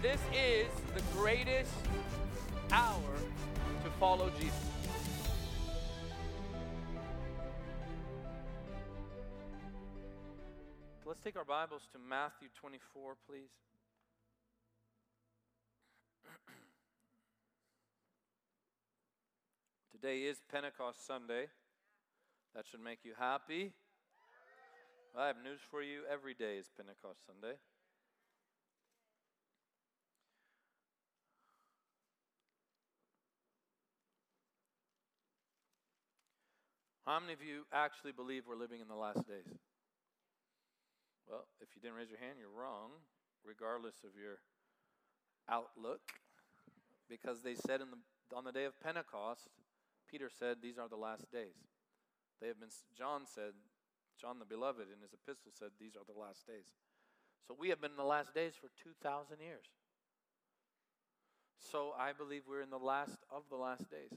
This is the greatest hour to follow Jesus. Let's take our Bibles to Matthew 24, please. Today is Pentecost Sunday. That should make you happy. I have news for you. Every day is Pentecost Sunday. How many of you actually believe we're living in the last days? Well, if you didn't raise your hand, you're wrong, regardless of your outlook, because they said the, on the day of Pentecost, Peter said, These are the last days. They have been, John said, John the Beloved in his epistle said, These are the last days. So we have been in the last days for 2,000 years. So I believe we're in the last of the last days.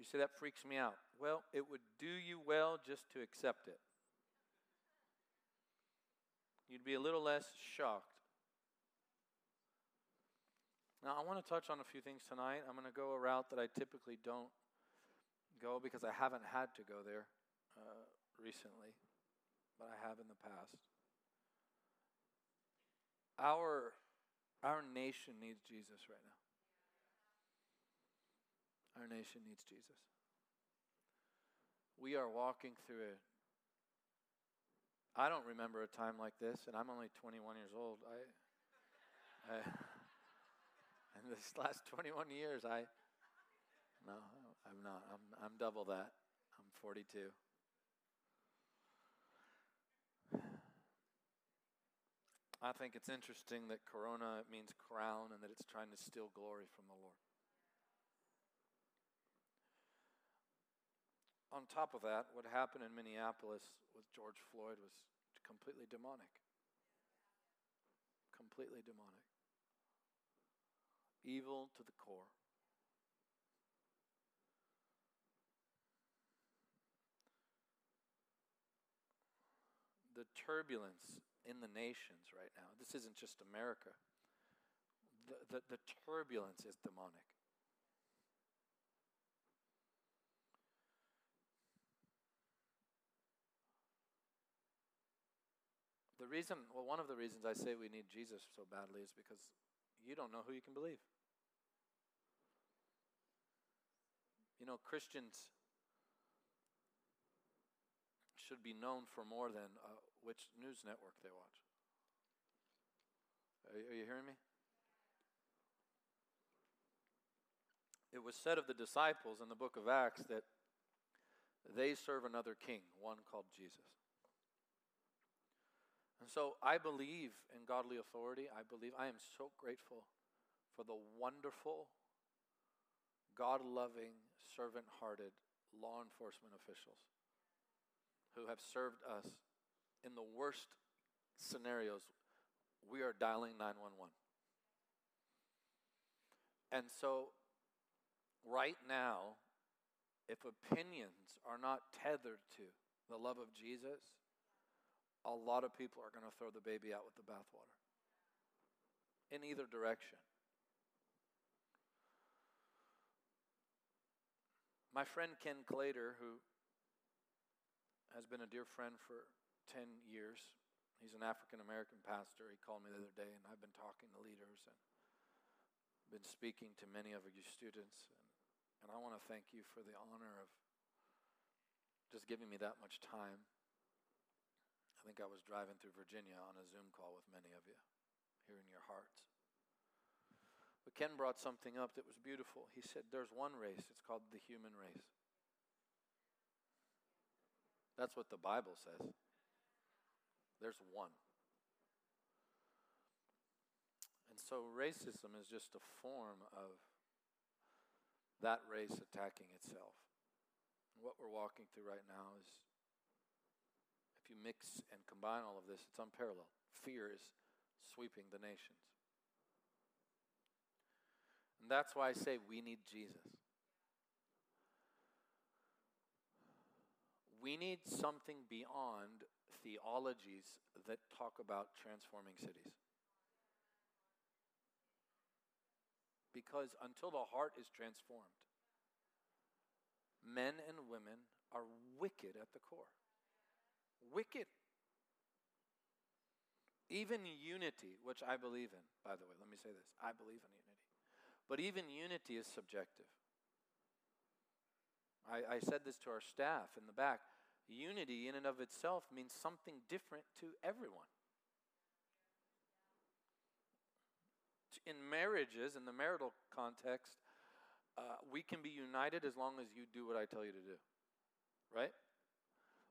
You say that freaks me out. Well, it would do you well just to accept it. You'd be a little less shocked. Now, I want to touch on a few things tonight. I'm going to go a route that I typically don't go because I haven't had to go there uh, recently, but I have in the past. Our, our nation needs Jesus right now. Our nation needs Jesus. We are walking through it. I don't remember a time like this, and I'm only 21 years old. I, I in this last 21 years, I no, I'm not. I'm I'm double that. I'm 42. I think it's interesting that corona means crown and that it's trying to steal glory from the Lord. On top of that, what happened in Minneapolis with George Floyd was completely demonic. Completely demonic. Evil to the core. The turbulence in the nations right now, this isn't just America. The, the, the turbulence is demonic. The reason, well, one of the reasons I say we need Jesus so badly is because you don't know who you can believe. You know, Christians should be known for more than uh, which news network they watch. Are, are you hearing me? It was said of the disciples in the book of Acts that they serve another king, one called Jesus. And so I believe in godly authority. I believe, I am so grateful for the wonderful, God loving, servant hearted law enforcement officials who have served us in the worst scenarios. We are dialing 911. And so, right now, if opinions are not tethered to the love of Jesus, a lot of people are going to throw the baby out with the bathwater in either direction. My friend Ken Clater, who has been a dear friend for 10 years, he's an African American pastor. He called me the other day, and I've been talking to leaders and been speaking to many of you students. And, and I want to thank you for the honor of just giving me that much time. I think I was driving through Virginia on a Zoom call with many of you, hearing your hearts. But Ken brought something up that was beautiful. He said, There's one race, it's called the human race. That's what the Bible says. There's one. And so racism is just a form of that race attacking itself. what we're walking through right now is you mix and combine all of this, it's unparalleled. Fear is sweeping the nations. And that's why I say we need Jesus. We need something beyond theologies that talk about transforming cities. Because until the heart is transformed, men and women are wicked at the core. Wicked. Even unity, which I believe in, by the way, let me say this I believe in unity. But even unity is subjective. I, I said this to our staff in the back. Unity, in and of itself, means something different to everyone. In marriages, in the marital context, uh, we can be united as long as you do what I tell you to do, right?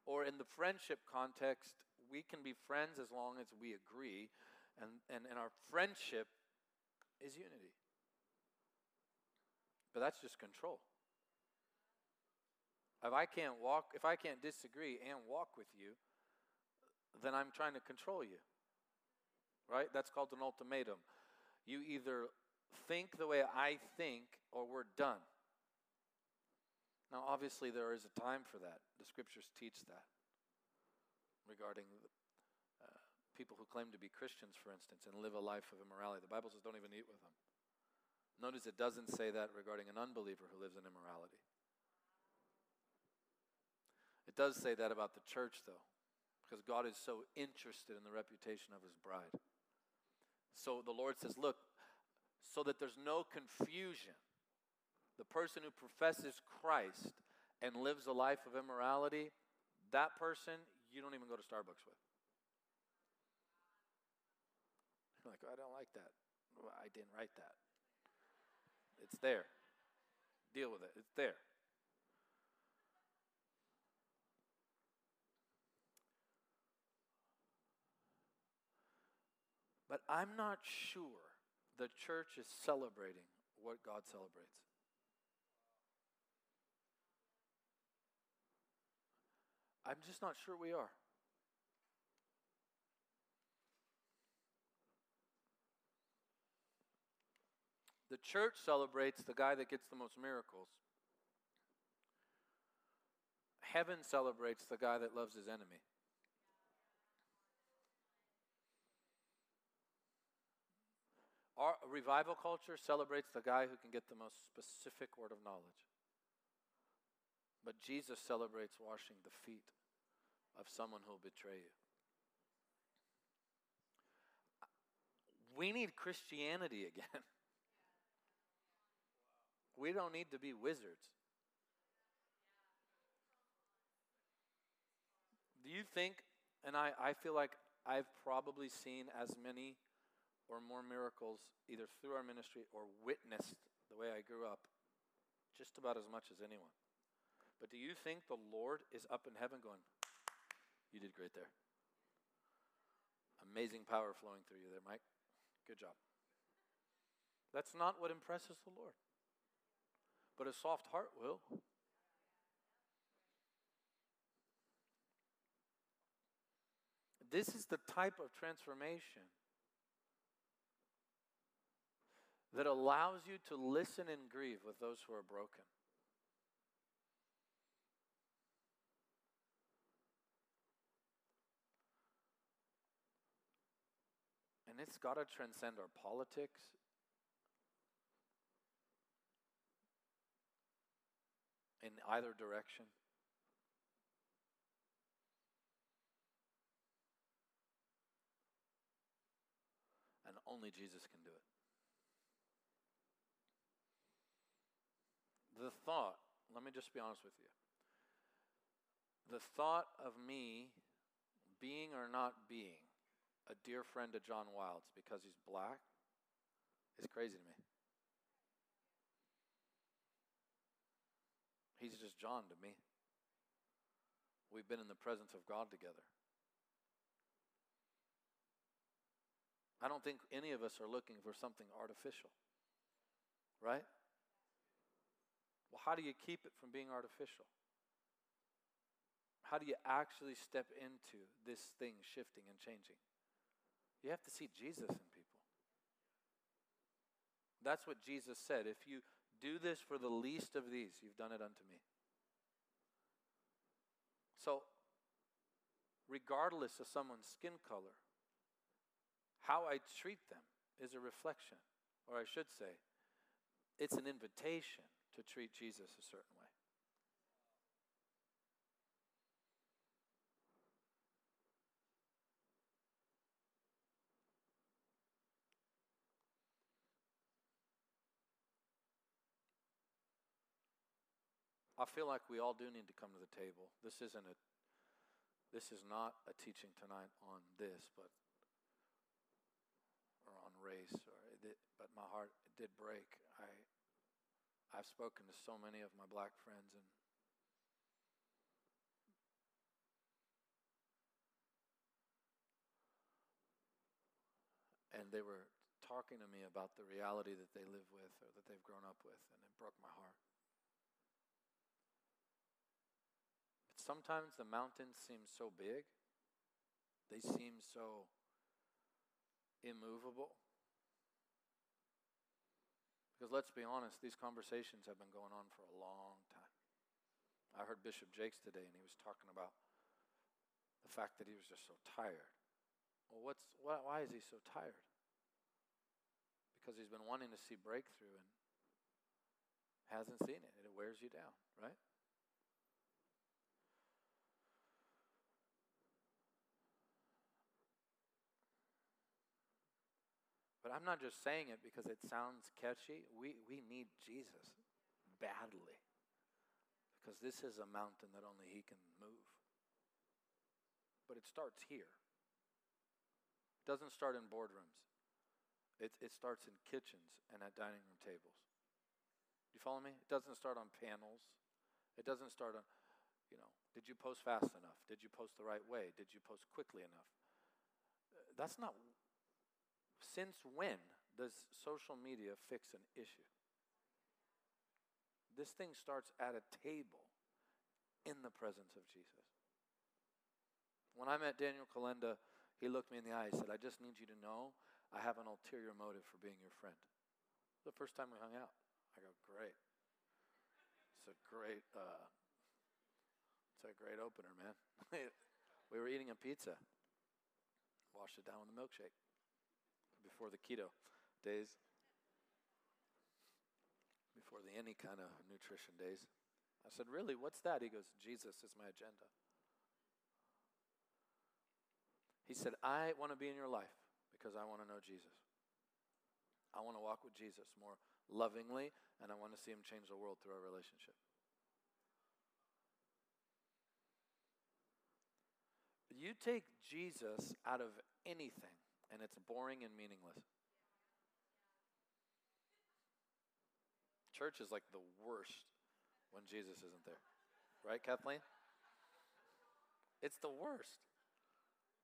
Or in the friendship context, we can be friends as long as we agree, and, and, and our friendship is unity. But that's just control. If I can't walk, if I can't disagree and walk with you, then I'm trying to control you. Right? That's called an ultimatum. You either think the way I think or we're done. Now, obviously, there is a time for that. The scriptures teach that regarding uh, people who claim to be Christians, for instance, and live a life of immorality. The Bible says don't even eat with them. Notice it doesn't say that regarding an unbeliever who lives in immorality. It does say that about the church, though, because God is so interested in the reputation of his bride. So the Lord says, Look, so that there's no confusion, the person who professes Christ and lives a life of immorality, that person you don't even go to Starbucks with. You're like, oh, I don't like that. Well, I didn't write that. It's there. Deal with it. It's there. But I'm not sure the church is celebrating what God celebrates. I'm just not sure we are. The church celebrates the guy that gets the most miracles. Heaven celebrates the guy that loves his enemy. Our revival culture celebrates the guy who can get the most specific word of knowledge. But Jesus celebrates washing the feet of someone who will betray you. We need Christianity again. We don't need to be wizards. Do you think, and I, I feel like I've probably seen as many or more miracles either through our ministry or witnessed the way I grew up just about as much as anyone. But do you think the Lord is up in heaven going, You did great there? Amazing power flowing through you there, Mike. Good job. That's not what impresses the Lord. But a soft heart will. This is the type of transformation that allows you to listen and grieve with those who are broken. And it's got to transcend our politics. In either direction. And only Jesus can do it. the thought, let me just be honest with you. The thought of me being or not being a dear friend to John Wilds because he's black is crazy to me. He's just John to me. We've been in the presence of God together. I don't think any of us are looking for something artificial, right? Well, how do you keep it from being artificial? How do you actually step into this thing shifting and changing? You have to see Jesus in people. That's what Jesus said. If you do this for the least of these, you've done it unto me. So, regardless of someone's skin color, how I treat them is a reflection, or I should say, it's an invitation to treat Jesus a certain way. I feel like we all do need to come to the table. This isn't a this is not a teaching tonight on this, but or on race or but my heart did break. I I've spoken to so many of my black friends and and they were talking to me about the reality that they live with or that they've grown up with and it broke my heart. Sometimes the mountains seem so big, they seem so immovable. Because let's be honest, these conversations have been going on for a long time. I heard Bishop Jakes today, and he was talking about the fact that he was just so tired. Well, what's why, why is he so tired? Because he's been wanting to see breakthrough and hasn't seen it, and it wears you down, right? But I'm not just saying it because it sounds catchy. We, we need Jesus badly because this is a mountain that only He can move. But it starts here. It doesn't start in boardrooms. It, it starts in kitchens and at dining room tables. You follow me? It doesn't start on panels. It doesn't start on, you know, did you post fast enough? Did you post the right way? Did you post quickly enough? That's not since when does social media fix an issue? This thing starts at a table in the presence of Jesus. When I met Daniel Kolenda, he looked me in the eye and said, I just need you to know I have an ulterior motive for being your friend. The first time we hung out, I go, great. It's a great, uh, it's a great opener, man. we were eating a pizza. Washed it down with a milkshake before the keto days, before the any kind of nutrition days. I said, Really? What's that? He goes, Jesus is my agenda. He said, I want to be in your life because I want to know Jesus. I want to walk with Jesus more lovingly, and I want to see him change the world through our relationship. You take Jesus out of anything, and it's boring and meaningless. Church is like the worst when Jesus isn't there. Right, Kathleen? It's the worst.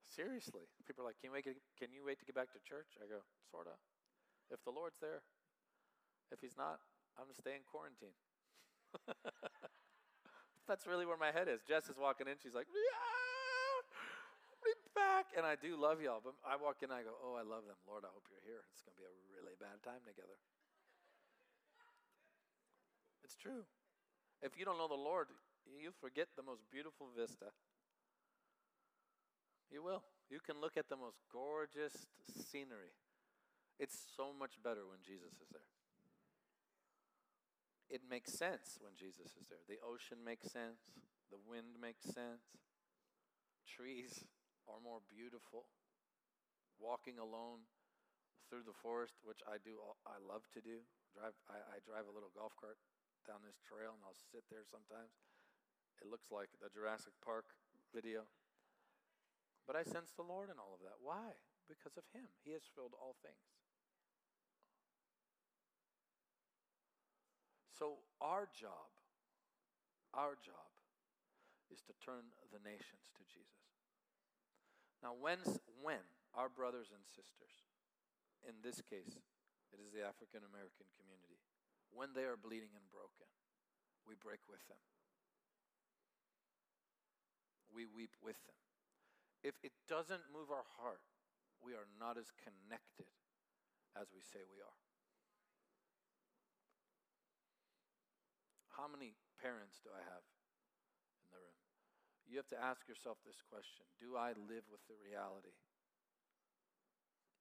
Seriously. People are like, can you, wait, can you wait to get back to church? I go, sort of. If the Lord's there. If he's not, I'm going to stay in quarantine. That's really where my head is. Jess is walking in. She's like, yeah back. And I do love y'all, but I walk in and I go, oh, I love them. Lord, I hope you're here. It's going to be a really bad time together. It's true. If you don't know the Lord, you forget the most beautiful vista. You will. You can look at the most gorgeous scenery. It's so much better when Jesus is there. It makes sense when Jesus is there. The ocean makes sense, the wind makes sense, trees are more beautiful. Walking alone through the forest, which I do, I love to do. Drive, I, I drive a little golf cart down this trail, and I'll sit there sometimes. It looks like the Jurassic Park video. But I sense the Lord in all of that. Why? Because of Him. He has filled all things. So, our job, our job is to turn the nations to Jesus. Now, when's, when our brothers and sisters, in this case, it is the African American community, when they are bleeding and broken, we break with them. We weep with them. If it doesn't move our heart, we are not as connected as we say we are. How many parents do I have you have to ask yourself this question Do I live with the reality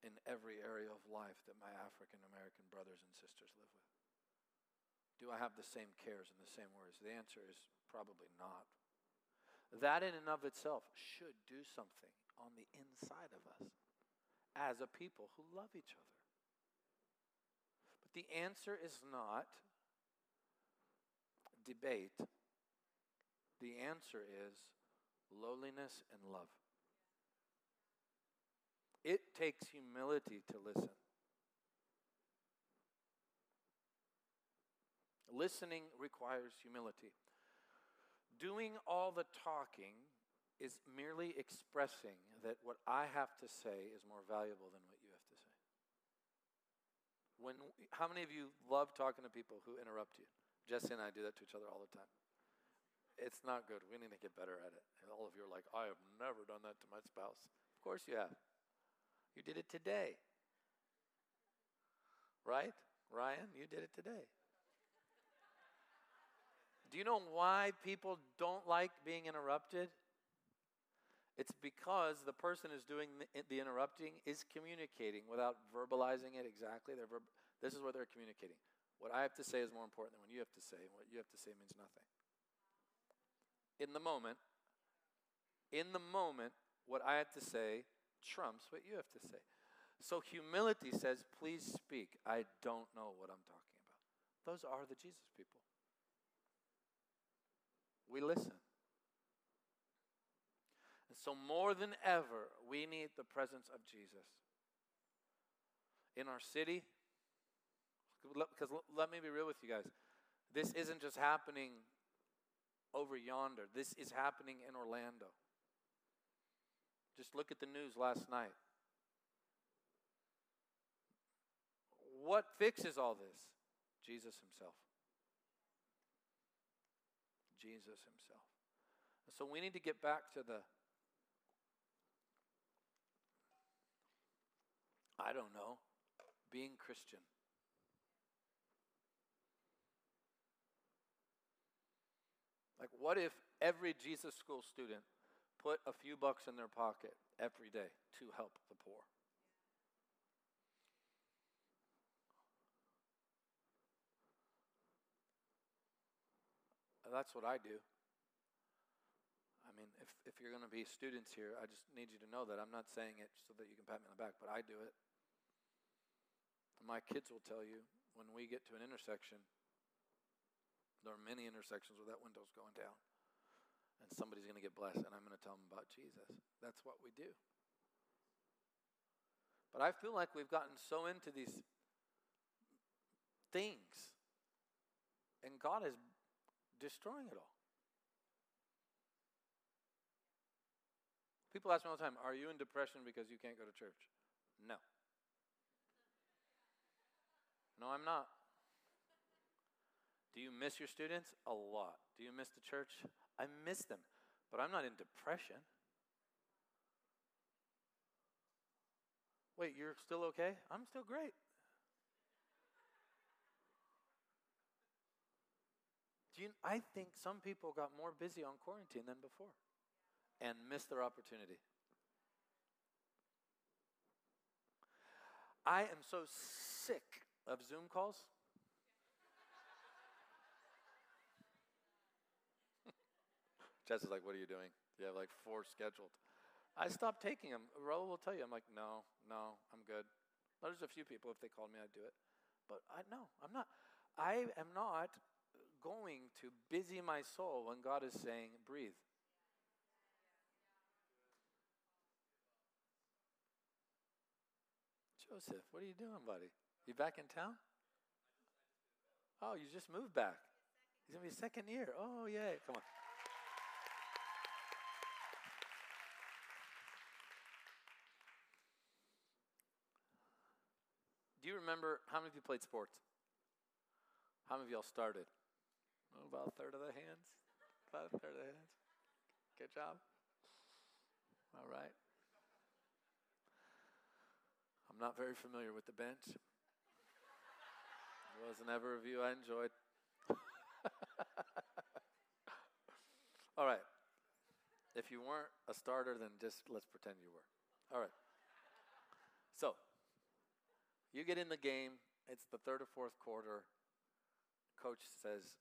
in every area of life that my African American brothers and sisters live with? Do I have the same cares and the same worries? The answer is probably not. That, in and of itself, should do something on the inside of us as a people who love each other. But the answer is not debate, the answer is lowliness and love. It takes humility to listen. Listening requires humility. Doing all the talking is merely expressing that what I have to say is more valuable than what you have to say. When, how many of you love talking to people who interrupt you? Jesse and I do that to each other all the time. It's not good. We need to get better at it. And all of you are like, I have never done that to my spouse. Of course you have. You did it today. Right? Ryan, you did it today. Do you know why people don't like being interrupted? It's because the person who's doing the, interrupting is communicating without verbalizing it exactly. Verb- this is what they're communicating. What I have to say is more important than what you have to say, and what you have to say means nothing. In the moment, in the moment, what I have to say trumps what you have to say. So humility says, please speak. I don't know what I'm talking about. Those are the Jesus people. We listen. And so, more than ever, we need the presence of Jesus in our city. Because let me be real with you guys. This isn't just happening over yonder, this is happening in Orlando. Just look at the news last night. What fixes all this? Jesus Himself. Jesus Himself. So we need to get back to the, I don't know, being Christian. What if every Jesus school student put a few bucks in their pocket every day to help the poor? That's what I do. I mean, if, if you're going to be students here, I just need you to know that I'm not saying it so that you can pat me on the back, but I do it. My kids will tell you when we get to an intersection, there are many intersections where that window's going down, and somebody's going to get blessed, and I'm going to tell them about Jesus. That's what we do. But I feel like we've gotten so into these things, and God is destroying it all. People ask me all the time, Are you in depression because you can't go to church? No. No, I'm not. Do you miss your students? A lot. Do you miss the church? I miss them, but I'm not in depression. Wait, you're still okay? I'm still great. Do you, I think some people got more busy on quarantine than before and missed their opportunity. I am so sick of Zoom calls. Jess is like, What are you doing? You have like four scheduled. I stopped taking them. Raul will tell you. I'm like, No, no, I'm good. There's a few people, if they called me, I'd do it. But I no, I'm not. I am not going to busy my soul when God is saying, breathe? Joseph, what are you doing, buddy? You back in town? Oh, you just moved back. He's gonna be second year. Oh, yay. Come on. Do you remember how many of you played sports? How many of y'all started? Oh, about a third of the hands. About a third of the hands. Good job. All right. I'm not very familiar with the bench. It wasn't ever a view I enjoyed. All right. If you weren't a starter, then just let's pretend you were. All right. So, you get in the game. It's the third or fourth quarter. coach says,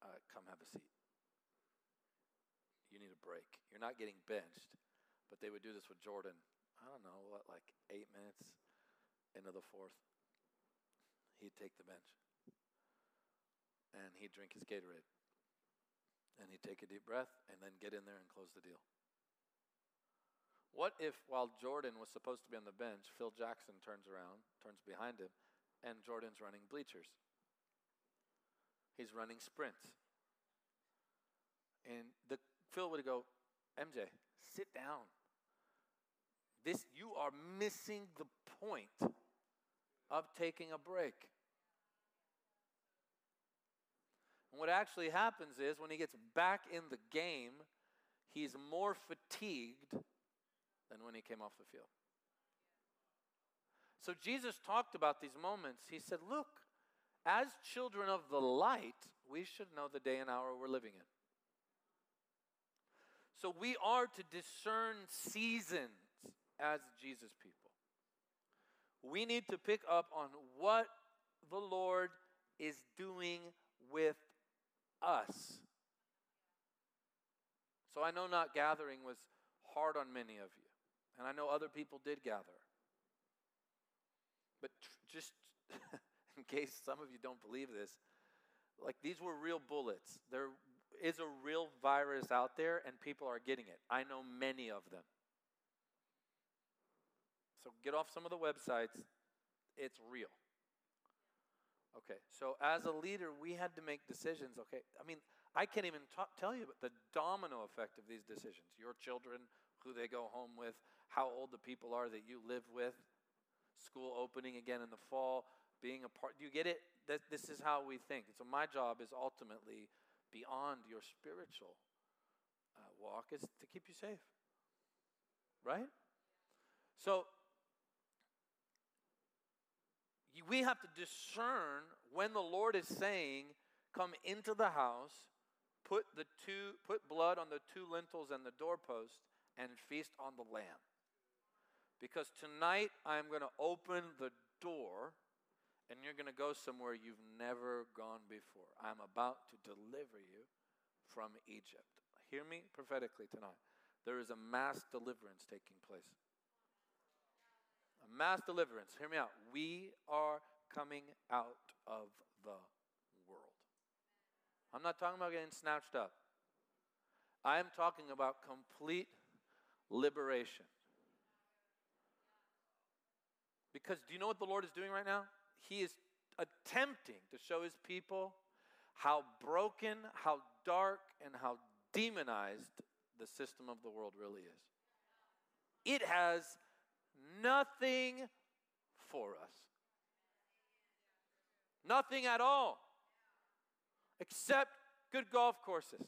uh, Come have a seat. You need a break. You're not getting benched. But they would do this with Jordan, I don't know, what, like eight minutes into the fourth. He'd take the bench. And he'd drink his Gatorade. And he'd take a deep breath and then get in there and close the deal. What if, while Jordan was supposed to be on the bench, Phil Jackson turns around, turns behind him, and Jordan's running bleachers? He's running sprints. And the Phil would go, MJ, sit down. This you are missing the point of taking a break. And what actually happens is when he gets back in the game, he's more fatigued than when he came off the field. So Jesus talked about these moments. He said, Look, as children of the light, we should know the day and hour we're living in. So we are to discern seasons as Jesus people. We need to pick up on what the Lord is doing with us. So I know not gathering was hard on many of you, and I know other people did gather. But tr- just in case some of you don't believe this, like these were real bullets. There is a real virus out there, and people are getting it. I know many of them. So get off some of the websites. It's real. Okay, so as a leader, we had to make decisions. Okay, I mean, I can't even tell you about the domino effect of these decisions. Your children, who they go home with, how old the people are that you live with, school opening again in the fall, being a part. Do you get it? This is how we think. So my job is ultimately beyond your spiritual uh, walk is to keep you safe. Right? So we have to discern when the Lord is saying, Come into the house, put, the two, put blood on the two lintels and the doorpost, and feast on the lamb. Because tonight I'm going to open the door and you're going to go somewhere you've never gone before. I'm about to deliver you from Egypt. Hear me prophetically tonight. There is a mass deliverance taking place a mass deliverance. Hear me out. We are coming out of the world. I'm not talking about getting snatched up. I am talking about complete liberation. Because do you know what the Lord is doing right now? He is attempting to show his people how broken, how dark, and how demonized the system of the world really is. It has nothing for us. Nothing at all. Except good golf courses.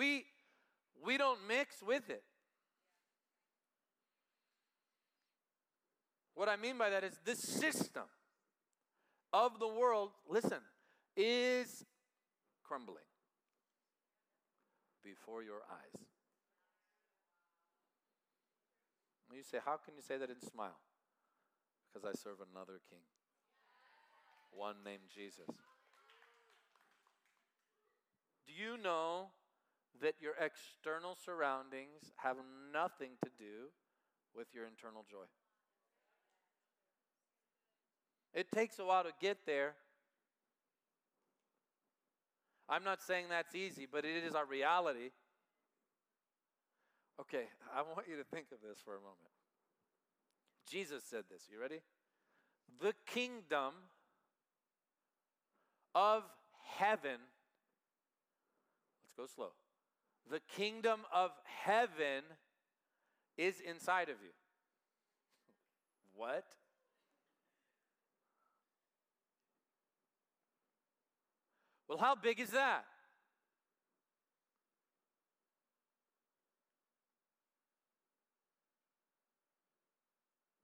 We we don't mix with it. What I mean by that is this system of the world, listen, is crumbling before your eyes. And you say, How can you say that and smile? Because I serve another king, one named Jesus. Do you know that your external surroundings have nothing to do with your internal joy? It takes a while to get there, I'm not saying that's easy, but it is our reality. Okay, I want you to think of this for a moment. Jesus said this. You ready? The kingdom of heaven, let's go slow. The kingdom of heaven is inside of you. What? Well, how big is that?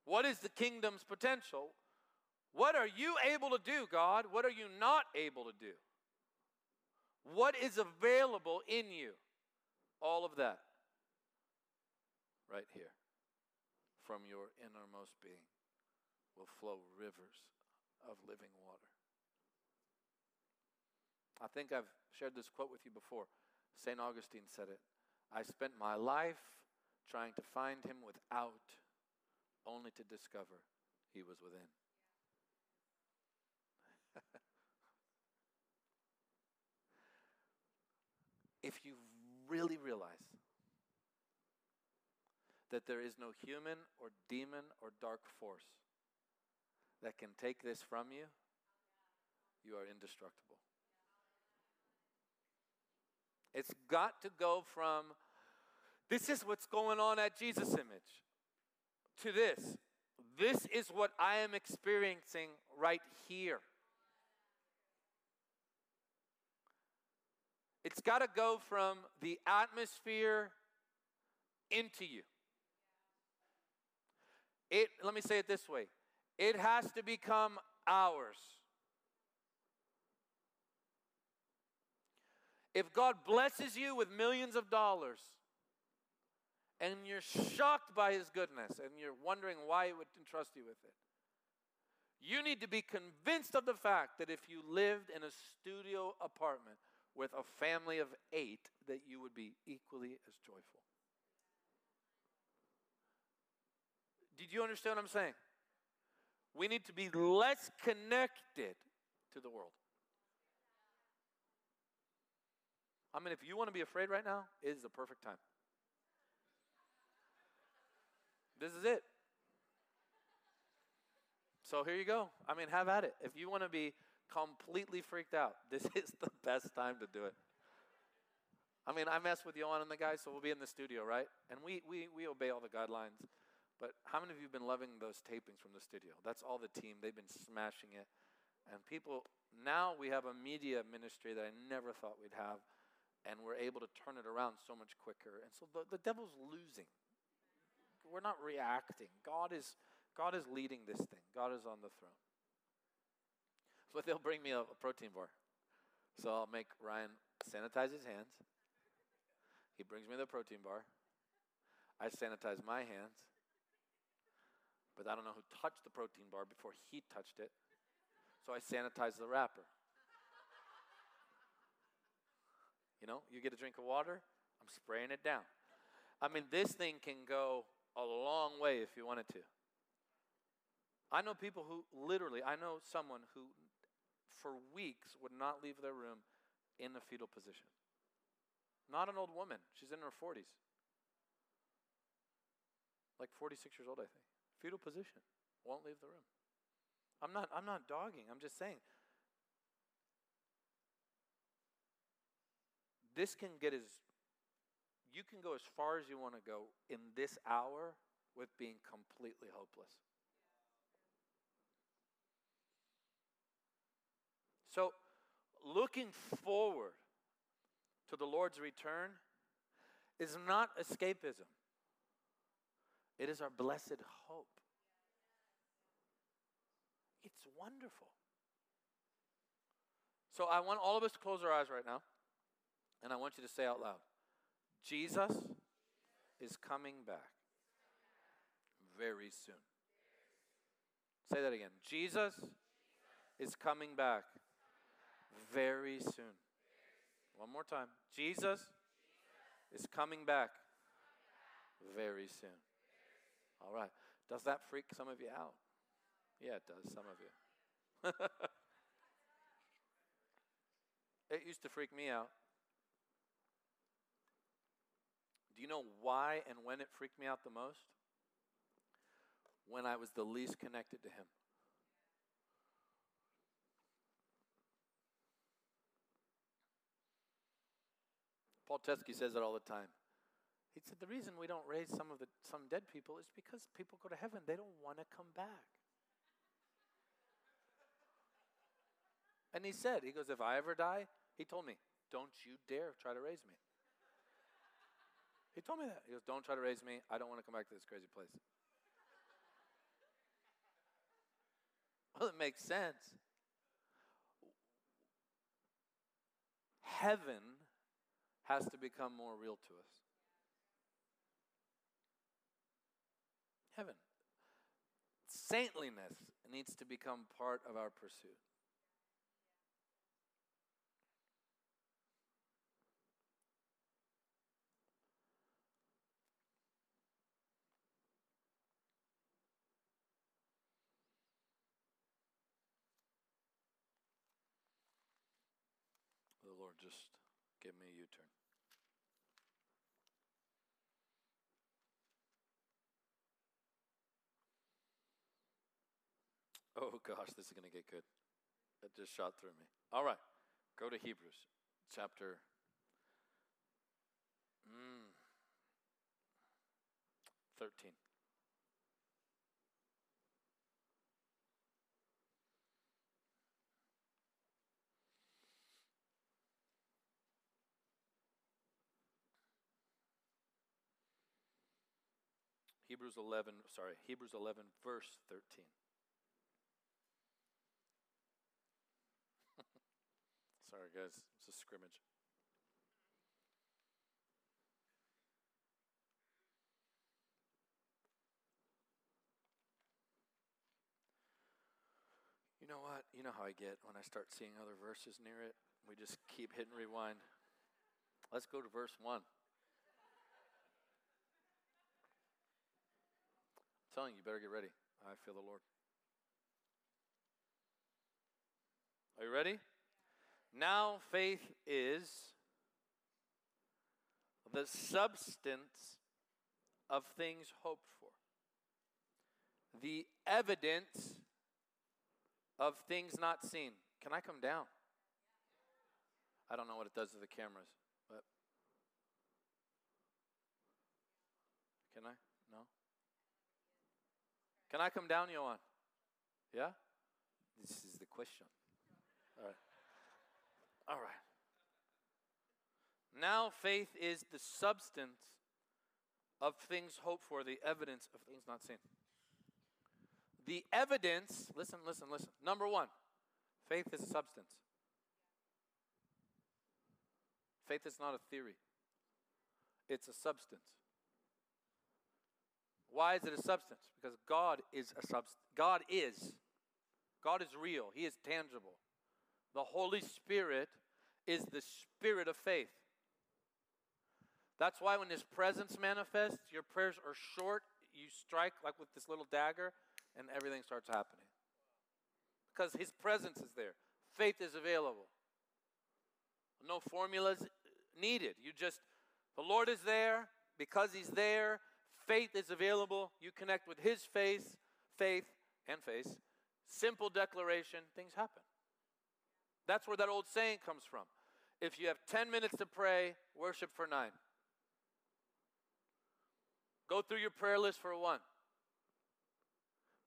What is the kingdom's potential? What are you able to do, God? What are you not able to do? What is available in you? All of that. right here. From your innermost being will flow rivers of living water. I think I've shared this quote with you before. St. Augustine said it I spent my life trying to find him without, only to discover he was within. if you really realize that there is no human or demon or dark force that can take this from you, you are indestructible. It's got to go from this is what's going on at Jesus Image to this. This is what I am experiencing right here. It's got to go from the atmosphere into you. It let me say it this way. It has to become ours. If God blesses you with millions of dollars and you're shocked by his goodness and you're wondering why he would entrust you with it, you need to be convinced of the fact that if you lived in a studio apartment with a family of eight, that you would be equally as joyful. Did you understand what I'm saying? We need to be less connected to the world. I mean, if you want to be afraid right now, it is the perfect time. This is it. So here you go. I mean, have at it. If you want to be completely freaked out, this is the best time to do it. I mean, I mess with Johan and the guys, so we'll be in the studio, right? And we, we, we obey all the guidelines. But how many of you have been loving those tapings from the studio? That's all the team. They've been smashing it. And people, now we have a media ministry that I never thought we'd have. And we're able to turn it around so much quicker. And so the, the devil's losing. We're not reacting. God is, God is leading this thing, God is on the throne. So they'll bring me a, a protein bar. So I'll make Ryan sanitize his hands. He brings me the protein bar. I sanitize my hands. But I don't know who touched the protein bar before he touched it. So I sanitize the wrapper. You know, you get a drink of water, I'm spraying it down. I mean, this thing can go a long way if you wanted to. I know people who literally, I know someone who for weeks would not leave their room in a fetal position. Not an old woman, she's in her 40s. Like 46 years old, I think fetal position, won't leave the room. I'm not, I'm not dogging, I'm just saying. This can get as, you can go as far as you want to go in this hour with being completely hopeless. So, looking forward to the Lord's return is not escapism. It is our blessed hope. It's wonderful. So I want all of us to close our eyes right now, and I want you to say out loud Jesus is coming back very soon. Say that again. Jesus is coming back very soon. One more time. Jesus is coming back very soon. All right. Does that freak some of you out? Yeah, it does, some of you. it used to freak me out. Do you know why and when it freaked me out the most? When I was the least connected to Him. Paul Teskey says it all the time. He said the reason we don't raise some of the some dead people is because people go to heaven. They don't want to come back. And he said, he goes, if I ever die, he told me, don't you dare try to raise me. He told me that. He goes, don't try to raise me. I don't want to come back to this crazy place. Well, it makes sense. Heaven has to become more real to us. heaven. Saintliness needs to become part of our pursuit. The Lord just gave me a U turn. Oh gosh, this is going to get good. It just shot through me. All right, go to Hebrews chapter mm, 13. Hebrews 11, sorry, Hebrews 11, verse 13. Sorry, guys, it's a scrimmage. You know what? You know how I get when I start seeing other verses near it? We just keep hitting rewind. Let's go to verse 1. I'm telling you, you better get ready. I feel the Lord. Are you ready? Now faith is the substance of things hoped for, the evidence of things not seen. Can I come down? I don't know what it does to the cameras, but can I? No. Can I come down, Johan? Yeah? This is the question. All right. All right. Now faith is the substance of things hoped for, the evidence of things not seen. The evidence, listen, listen, listen. Number one, faith is a substance. Faith is not a theory, it's a substance. Why is it a substance? Because God is a substance. God is. God is real. He is tangible. The Holy Spirit is the spirit of faith. That's why when His presence manifests, your prayers are short. You strike like with this little dagger, and everything starts happening. Because His presence is there, faith is available. No formulas needed. You just, the Lord is there. Because He's there, faith is available. You connect with His faith, faith, and face. Simple declaration, things happen. That's where that old saying comes from. If you have 10 minutes to pray, worship for nine. Go through your prayer list for one.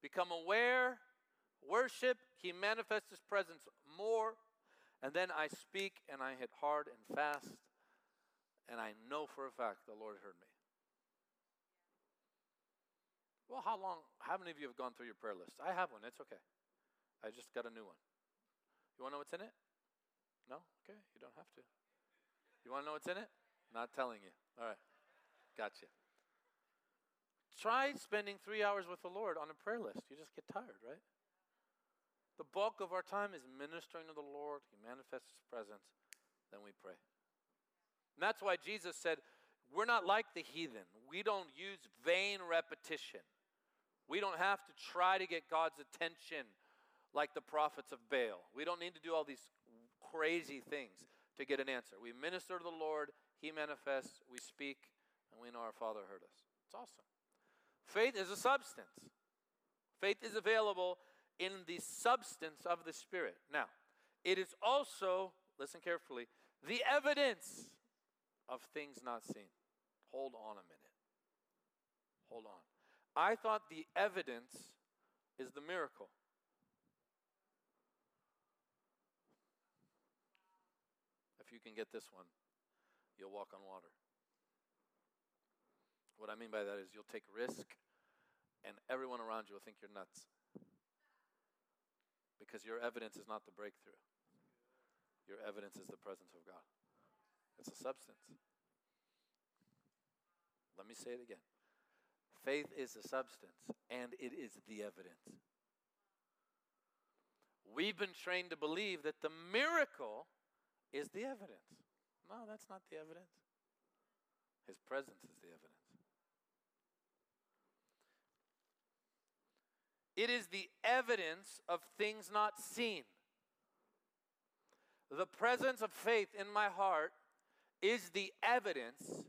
Become aware, worship, He manifests His presence more. And then I speak and I hit hard and fast. And I know for a fact the Lord heard me. Well, how long, how many of you have gone through your prayer list? I have one, it's okay. I just got a new one. You want to know what's in it? No? Okay, you don't have to. You want to know what's in it? Not telling you. All right, gotcha. Try spending three hours with the Lord on a prayer list. You just get tired, right? The bulk of our time is ministering to the Lord. He manifests His presence. Then we pray. And that's why Jesus said, We're not like the heathen. We don't use vain repetition. We don't have to try to get God's attention like the prophets of Baal. We don't need to do all these crazy things to get an answer. We minister to the Lord, He manifests, we speak, and we know our Father heard us. It's awesome. Faith is a substance. Faith is available in the substance of the Spirit. Now, it is also, listen carefully, the evidence of things not seen. Hold on a minute. Hold on. I thought the evidence is the miracle. If you can get this one, you'll walk on water. What I mean by that is you'll take risk, and everyone around you will think you're nuts. Because your evidence is not the breakthrough, your evidence is the presence of God. It's a substance. Let me say it again. Faith is the substance, and it is the evidence. We've been trained to believe that the miracle is the evidence. No, that's not the evidence. His presence is the evidence. It is the evidence of things not seen. The presence of faith in my heart is the evidence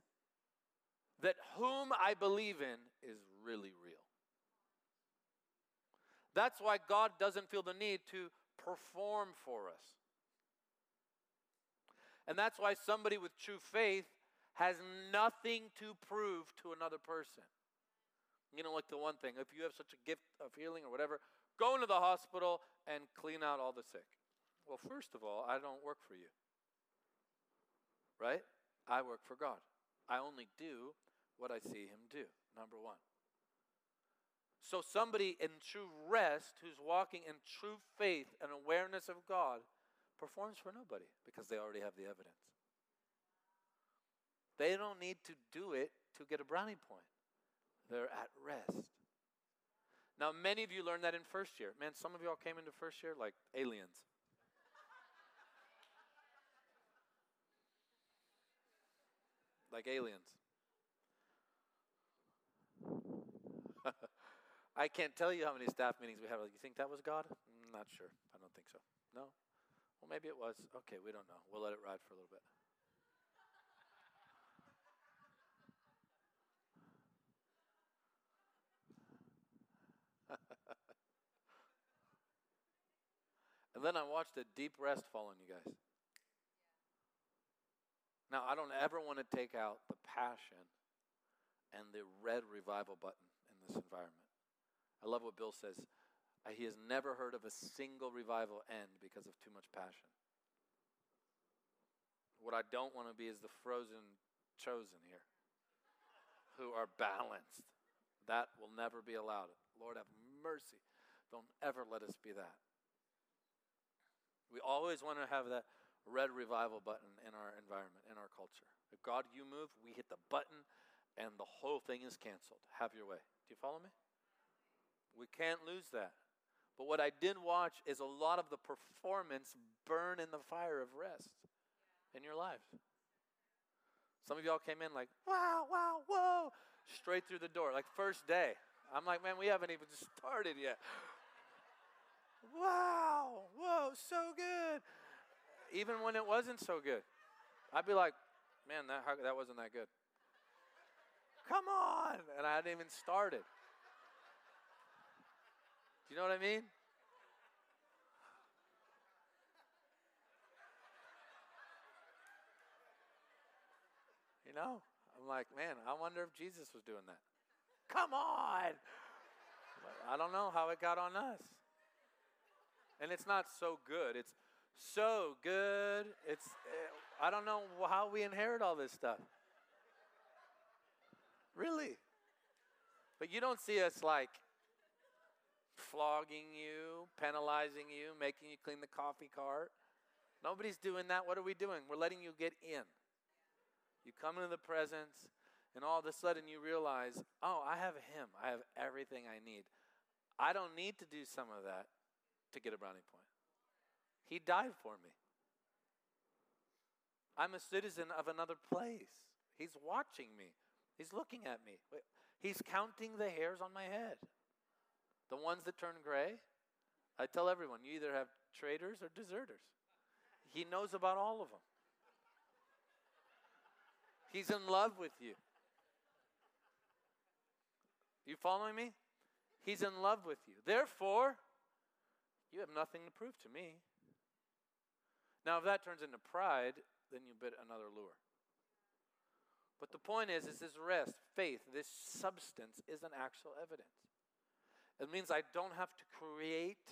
that whom I believe in is really real. That's why God doesn't feel the need to perform for us. And that's why somebody with true faith has nothing to prove to another person. You know, like the one thing, if you have such a gift of healing or whatever, go into the hospital and clean out all the sick. Well, first of all, I don't work for you. Right? I work for God. I only do what I see Him do, number one. So, somebody in true rest who's walking in true faith and awareness of God performs for nobody because they already have the evidence. They don't need to do it to get a brownie point, they're at rest. Now, many of you learned that in first year. Man, some of y'all came into first year like aliens. like aliens. I can't tell you how many staff meetings we have. Like, you think that was God? I'm not sure. I don't think so. No? Well, maybe it was. Okay, we don't know. We'll let it ride for a little bit. and then I watched a deep rest fall on you guys. Now, I don't ever want to take out the passion and the red revival button in this environment. I love what Bill says. He has never heard of a single revival end because of too much passion. What I don't want to be is the frozen chosen here who are balanced. That will never be allowed. Lord, have mercy. Don't ever let us be that. We always want to have that red revival button in our environment, in our culture. If God, you move, we hit the button and the whole thing is canceled. Have your way. Do you follow me? We can't lose that. But what I did watch is a lot of the performance burn in the fire of rest in your life. Some of y'all came in like, wow, wow, whoa, straight through the door, like first day. I'm like, man, we haven't even started yet. Wow, whoa, so good. Even when it wasn't so good, I'd be like, man, that, that wasn't that good. Come on. And I hadn't even started. You know what I mean? You know, I'm like, man, I wonder if Jesus was doing that. Come on. I don't know how it got on us. And it's not so good. It's so good. It's eh, I don't know how we inherit all this stuff. Really. But you don't see us like flogging you, penalizing you, making you clean the coffee cart. Nobody's doing that. What are we doing? We're letting you get in. You come into the presence, and all of a sudden you realize, oh, I have Him. I have everything I need. I don't need to do some of that to get a brownie point. He died for me. I'm a citizen of another place. He's watching me, He's looking at me. He's counting the hairs on my head. The ones that turn gray, I tell everyone, you either have traitors or deserters. He knows about all of them. He's in love with you. You following me? He's in love with you. Therefore, you have nothing to prove to me. Now, if that turns into pride, then you bit another lure. But the point is, is this rest, faith, this substance is an actual evidence. It means I don't have to create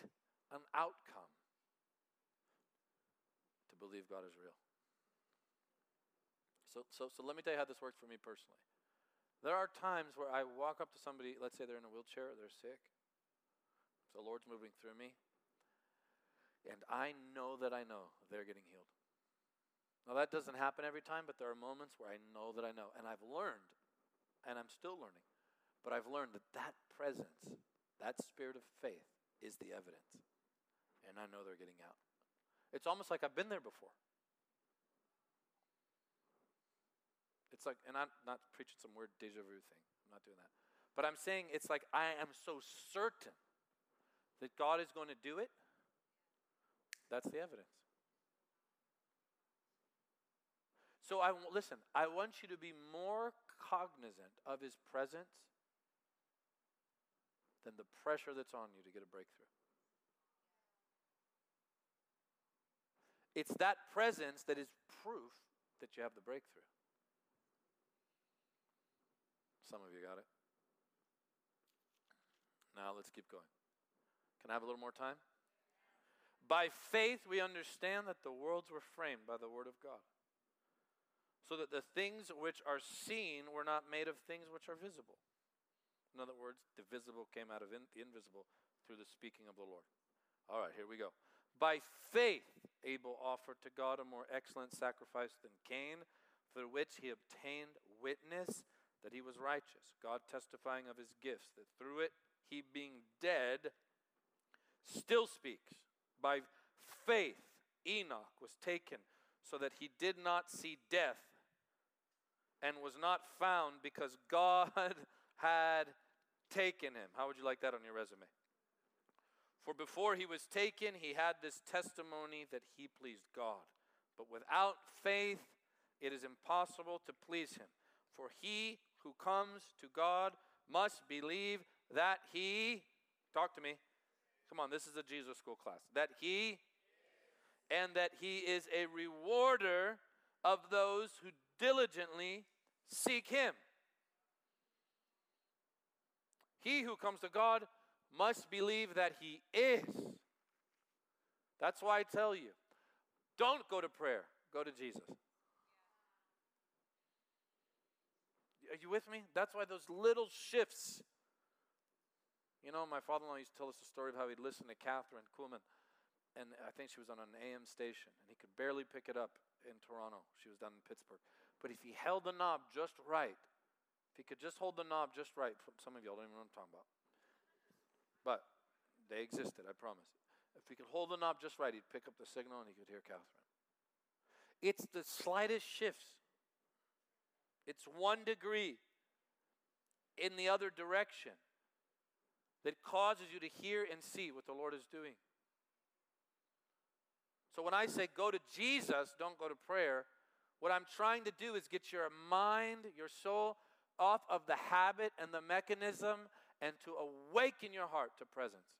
an outcome to believe God is real. So, so, so let me tell you how this works for me personally. There are times where I walk up to somebody, let's say they're in a wheelchair they're sick. The Lord's moving through me. And I know that I know they're getting healed. Now, that doesn't happen every time, but there are moments where I know that I know. And I've learned, and I'm still learning, But I've learned that that presence, that spirit of faith, is the evidence. And I know they're getting out. It's almost like I've been there before. It's like, and I'm not preaching some weird deja vu thing. I'm not doing that. But I'm saying it's like I am so certain that God is going to do it. That's the evidence. So I listen, I want you to be more cognizant of his presence than the pressure that's on you to get a breakthrough. It's that presence that is proof that you have the breakthrough. Some of you got it. Now let's keep going. Can I have a little more time? By faith, we understand that the worlds were framed by the Word of God so that the things which are seen were not made of things which are visible. In other words, the visible came out of in, the invisible through the speaking of the Lord. All right, here we go. By faith, Abel offered to God a more excellent sacrifice than Cain, through which he obtained witness that he was righteous, God testifying of his gifts, that through it he, being dead, still speaks. By faith, Enoch was taken so that he did not see death and was not found because God had taken him. How would you like that on your resume? For before he was taken, he had this testimony that he pleased God. But without faith, it is impossible to please him. For he who comes to God must believe that he, talk to me, come on, this is a Jesus school class, that he, and that he is a rewarder of those who diligently seek Him. He who comes to God must believe that He is. That's why I tell you don't go to prayer, go to Jesus. Are you with me? That's why those little shifts. You know, my father in law used to tell us a story of how he'd listen to Kathryn Kuhlman, and I think she was on an AM station, and he could barely pick it up in Toronto. She was down in Pittsburgh. But if he held the knob just right, he could just hold the knob just right, some of y'all don't even know what I'm talking about. But they existed, I promise. If he could hold the knob just right, he'd pick up the signal and he could hear Kathryn. It's the slightest shifts. It's one degree in the other direction that causes you to hear and see what the Lord is doing. So when I say go to Jesus, don't go to prayer, what I'm trying to do is get your mind, your soul, off of the habit and the mechanism and to awaken your heart to presence.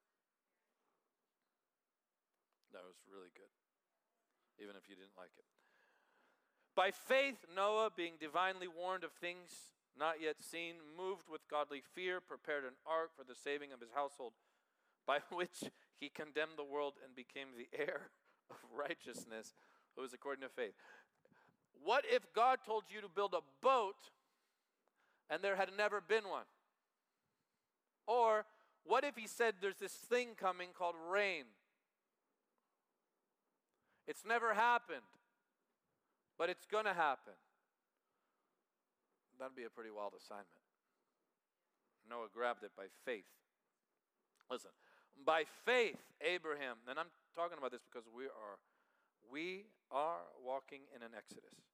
That was really good, even if you didn't like it. By faith, Noah, being divinely warned of things not yet seen, moved with godly fear, prepared an ark for the saving of his household, by which he condemned the world and became the heir of righteousness, who is according to faith. What if God told you to build a boat and there had never been one? Or what if He said there's this thing coming called rain? It's never happened, but it's going to happen. That'd be a pretty wild assignment. Noah grabbed it by faith. Listen, by faith, Abraham, and I'm talking about this because we are we are walking in an exodus.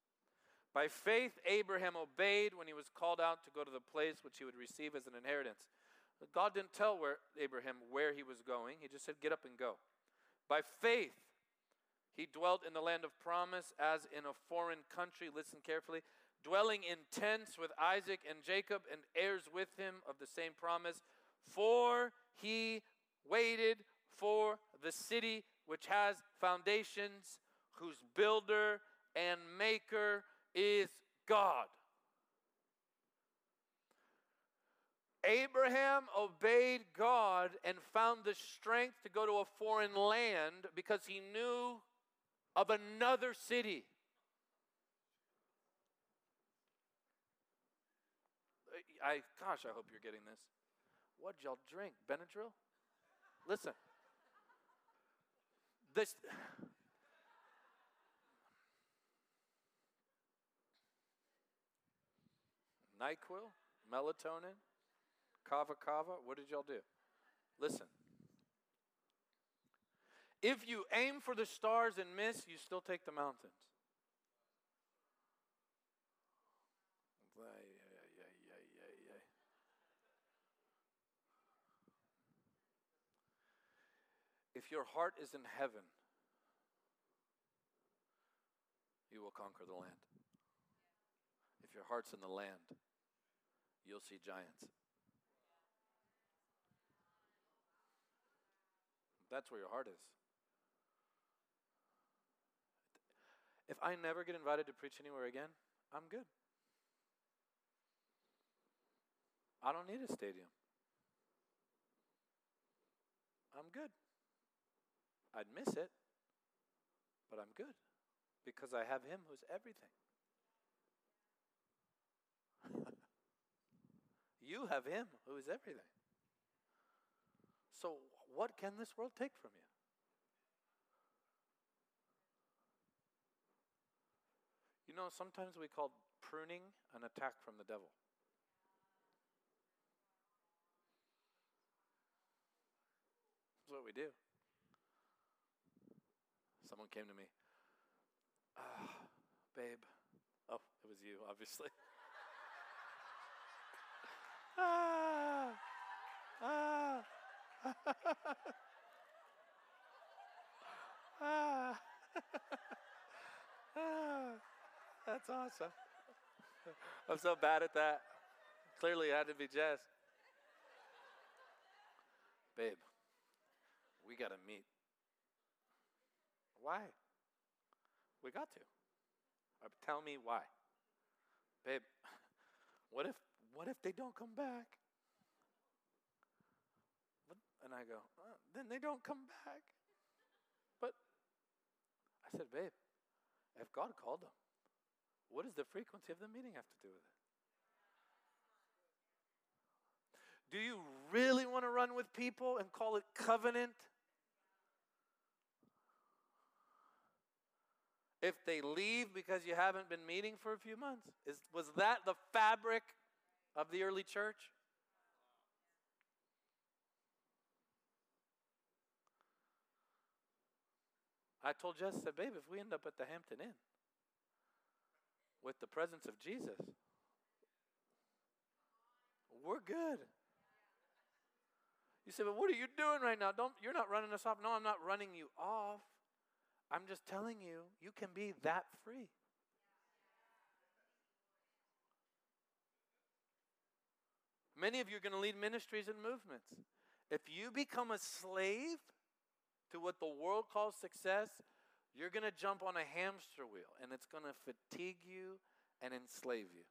By faith, Abraham obeyed when he was called out to go to the place which he would receive as an inheritance. God didn't tell where Abraham where he was going. He just said, "Get up and go." By faith, he dwelt in the land of promise as in a foreign country. Listen carefully. Dwelling in tents with Isaac and Jacob and heirs with him of the same promise. For he waited for the city which has foundations, whose builder and maker is God. Abraham obeyed God and found the strength to go to a foreign land because he knew of another city. I gosh, I hope you're getting this. What'd y'all drink? Benadryl? Listen. This NyQuil, melatonin. Kava Kava. What did y'all do? Listen. If you aim for the stars and miss, you still take the mountains. If your heart is in heaven, you will conquer the land. If your heart's in the land, you'll see giants. That's where your heart is. If I never get invited to preach anywhere again, I'm good. I don't need a stadium. I'm good. I'd miss it, but I'm good because I have Him who's everything. you have Him who is everything. So, what can this world take from you? You know, sometimes we call pruning an attack from the devil. That's what we do. Someone came to me, ah, babe. Oh, it was you, obviously. ah, ah, ah, ah, that's awesome. I'm so bad at that. Clearly, it had to be Jess. Babe, we got to meet. Why? We got to. Uh, tell me why. Babe, what if what if they don't come back? And I go, oh, then they don't come back. But I said, babe, if God called them, what does the frequency of the meeting have to do with it? Do you really want to run with people and call it covenant? if they leave because you haven't been meeting for a few months? Is, was that the fabric of the early church? I told Jess, I said, babe, if we end up at the Hampton Inn with the presence of Jesus, we're good. You say, but what are you doing right now? Don't you're not running us off. No, I'm not running you off. I'm just telling you, you can be that free. Many of you are going to lead ministries and movements. If you become a slave to what the world calls success, you're going to jump on a hamster wheel and it's going to fatigue you and enslave you.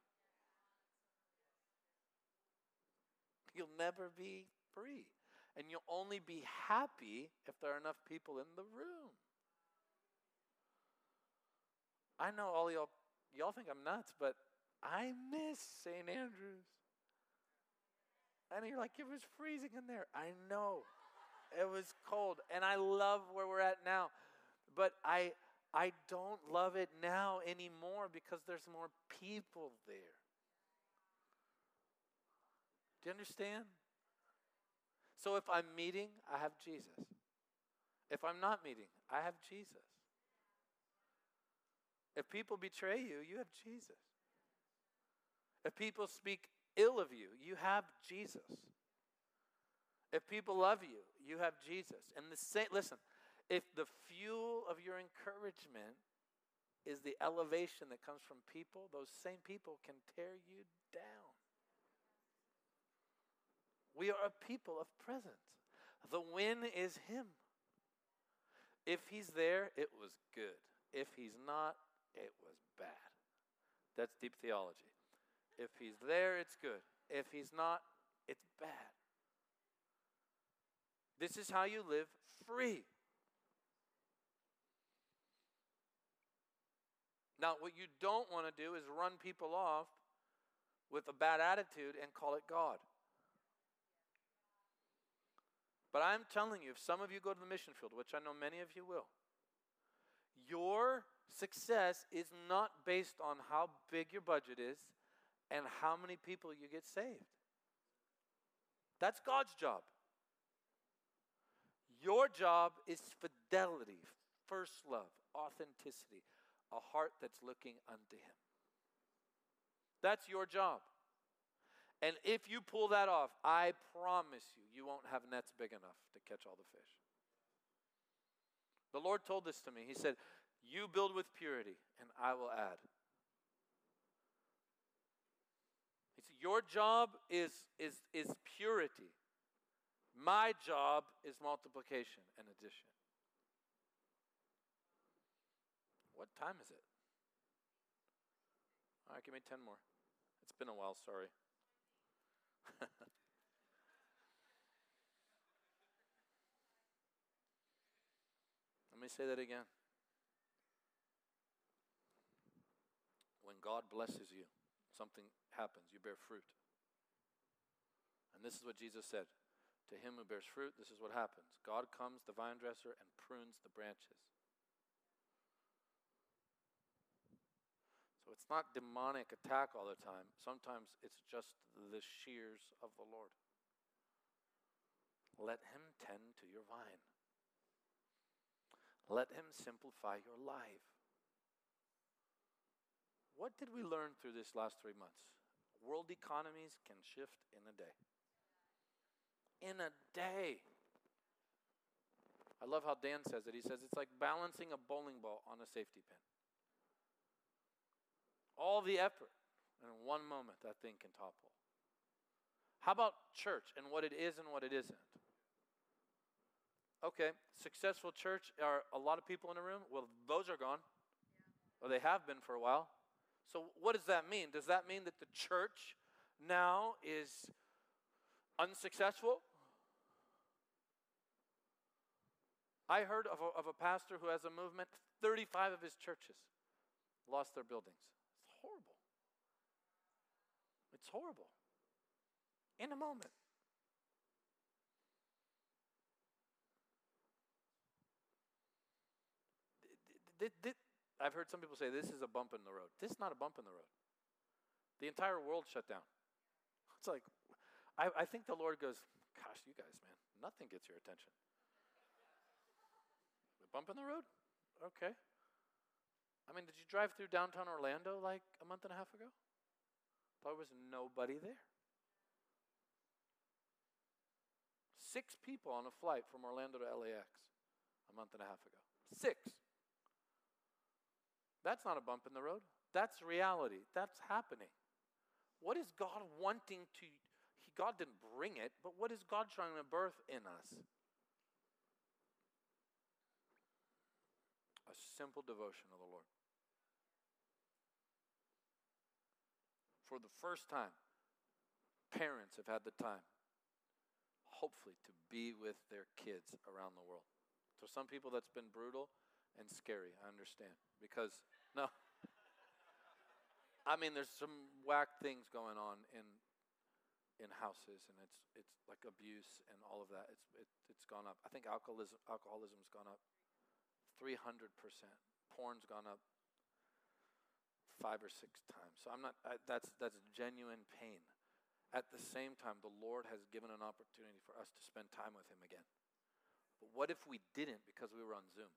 You'll never be free. And you'll only be happy if there are enough people in the room. I know all y'all y'all think I'm nuts, but I miss St. Andrews. And you're like, it was freezing in there. I know. It was cold. And I love where we're at now. But I I don't love it now anymore because there's more people there. Do you understand? So if I'm meeting, I have Jesus. If I'm not meeting, I have Jesus. If people betray you, you have Jesus. If people speak ill of you, you have Jesus. If people love you, you have Jesus. And the same, listen, if the fuel of your encouragement is the elevation that comes from people, those same people can tear you down. We are a people of presence. The win is Him. If He's there, it was good. If He's not, it was bad. That's deep theology. If he's there, it's good. If he's not, it's bad. This is how you live free. Now, what you don't want to do is run people off with a bad attitude and call it God. But I'm telling you, if some of you go to the mission field, which I know many of you will, your Success is not based on how big your budget is and how many people you get saved. That's God's job. Your job is fidelity, first love, authenticity, a heart that's looking unto Him. That's your job. And if you pull that off, I promise you, you won't have nets big enough to catch all the fish. The Lord told this to me. He said, You build with purity, and I will add. He said, Your job is, is, is purity. My job is multiplication and addition. What time is it? All right, give me 10 more. It's been a while, sorry. Let me say that again. When God blesses you, something happens, you bear fruit. And this is what Jesus said To him who bears fruit, this is what happens God comes, the vine dresser, and prunes the branches. So it's not demonic attack all the time. Sometimes it's just the shears of the Lord. Let him tend to your vine. Let him simplify your life. What did we learn through this last three months? World economies can shift in a day. In a day. I love how Dan says it. He says it's like balancing a bowling ball on a safety pin. All the effort, and in one moment, that thing can topple. How about church and what it is and what it isn't? Okay, successful church are a lot of people in the room. Well, those are gone. Or they have been for a while. So, what does that mean? Does that mean that the church now is unsuccessful? I heard of a, of a pastor who has a movement, 35 of his churches lost their buildings. It's horrible. It's horrible. In a moment. I've heard some people say this is a bump in the road. This is not a bump in the road. The entire world shut down. It's like, I, I think the Lord goes, Gosh, you guys, man, nothing gets your attention. A bump in the road? Okay. I mean, did you drive through downtown Orlando like a month and a half ago? There was nobody there. Six people on a flight from Orlando to LAX a month and a half ago. Six. That's not a bump in the road. That's reality. That's happening. What is God wanting to he, God didn't bring it, but what is God trying to birth in us? A simple devotion of the Lord. For the first time, parents have had the time, hopefully, to be with their kids around the world. For some people, that's been brutal and scary. I understand. Because, no. I mean, there's some whack things going on in in houses, and it's it's like abuse and all of that. It's it, it's gone up. I think alcoholism alcoholism's gone up three hundred percent. Porn's gone up five or six times. So I'm not. I, that's that's genuine pain. At the same time, the Lord has given an opportunity for us to spend time with Him again. But what if we didn't because we were on Zoom?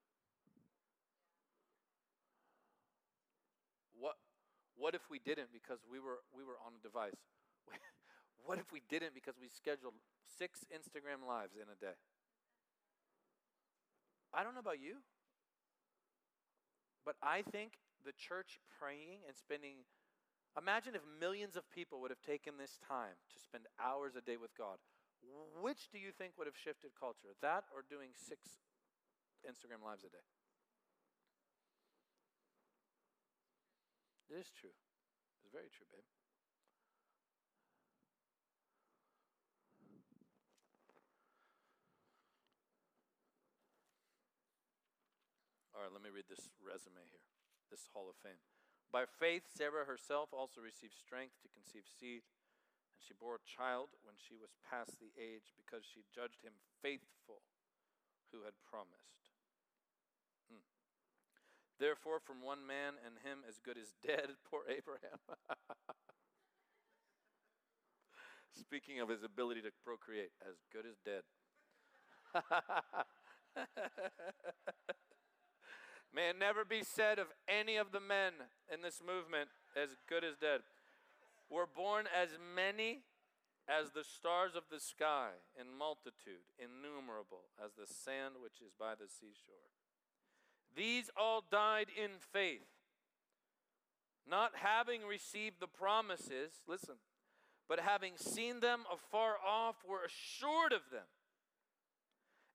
What, what if we didn't because we were, we were on a device? what if we didn't because we scheduled six Instagram lives in a day? I don't know about you, but I think the church praying and spending, imagine if millions of people would have taken this time to spend hours a day with God. Which do you think would have shifted culture? That or doing six Instagram lives a day? It is true. It's very true, babe. All right, let me read this resume here, this Hall of Fame. By faith, Sarah herself also received strength to conceive seed, and she bore a child when she was past the age because she judged him faithful who had promised. Therefore, from one man and him as good as dead, poor Abraham. Speaking of his ability to procreate, as good as dead. May it never be said of any of the men in this movement, as good as dead. Were born as many as the stars of the sky, in multitude, innumerable, as the sand which is by the seashore. These all died in faith, not having received the promises, listen, but having seen them afar off, were assured of them,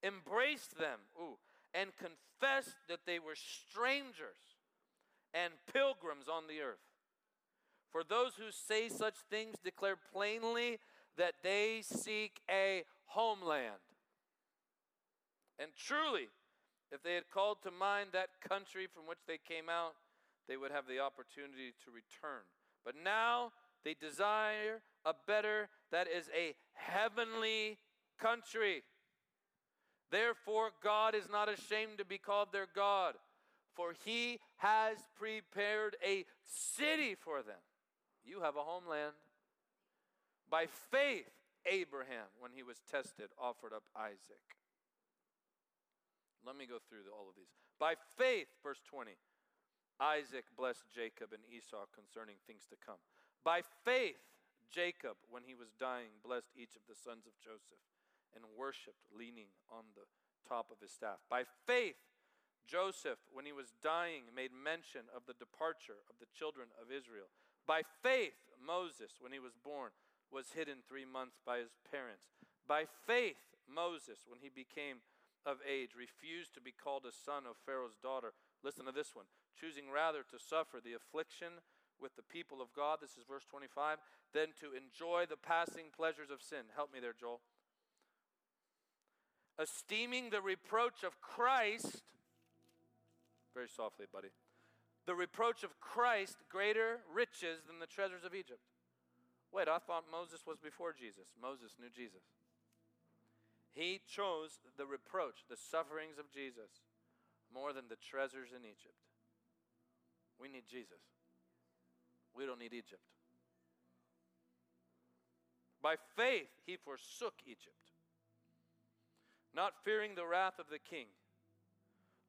embraced them, ooh, and confessed that they were strangers and pilgrims on the earth. For those who say such things declare plainly that they seek a homeland. And truly, if they had called to mind that country from which they came out, they would have the opportunity to return. But now they desire a better, that is a heavenly country. Therefore, God is not ashamed to be called their God, for he has prepared a city for them. You have a homeland. By faith, Abraham, when he was tested, offered up Isaac. Let me go through all of these. By faith, verse 20, Isaac blessed Jacob and Esau concerning things to come. By faith, Jacob, when he was dying, blessed each of the sons of Joseph and worshiped, leaning on the top of his staff. By faith, Joseph, when he was dying, made mention of the departure of the children of Israel. By faith, Moses, when he was born, was hidden three months by his parents. By faith, Moses, when he became of age, refused to be called a son of Pharaoh's daughter. Listen to this one choosing rather to suffer the affliction with the people of God. This is verse 25. Than to enjoy the passing pleasures of sin. Help me there, Joel. Esteeming the reproach of Christ, very softly, buddy. The reproach of Christ greater riches than the treasures of Egypt. Wait, I thought Moses was before Jesus. Moses knew Jesus. He chose the reproach, the sufferings of Jesus, more than the treasures in Egypt. We need Jesus. We don't need Egypt. By faith, he forsook Egypt, not fearing the wrath of the king,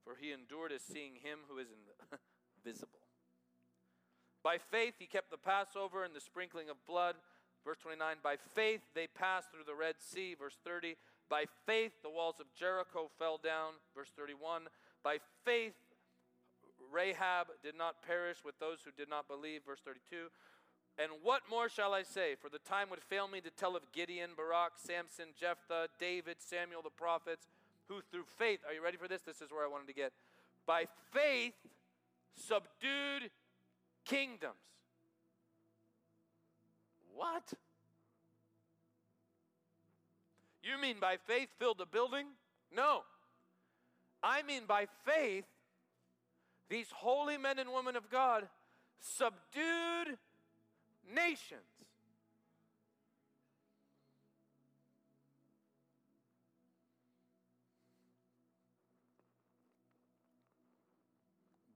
for he endured as seeing him who is invisible. By faith, he kept the Passover and the sprinkling of blood. Verse 29 By faith, they passed through the Red Sea. Verse 30 By faith, the walls of Jericho fell down. Verse 31 By faith, Rahab did not perish with those who did not believe. Verse 32 and what more shall I say? For the time would fail me to tell of Gideon, Barak, Samson, Jephthah, David, Samuel, the prophets, who through faith, are you ready for this? This is where I wanted to get. By faith subdued kingdoms. What? You mean by faith filled a building? No. I mean by faith, these holy men and women of God subdued nations.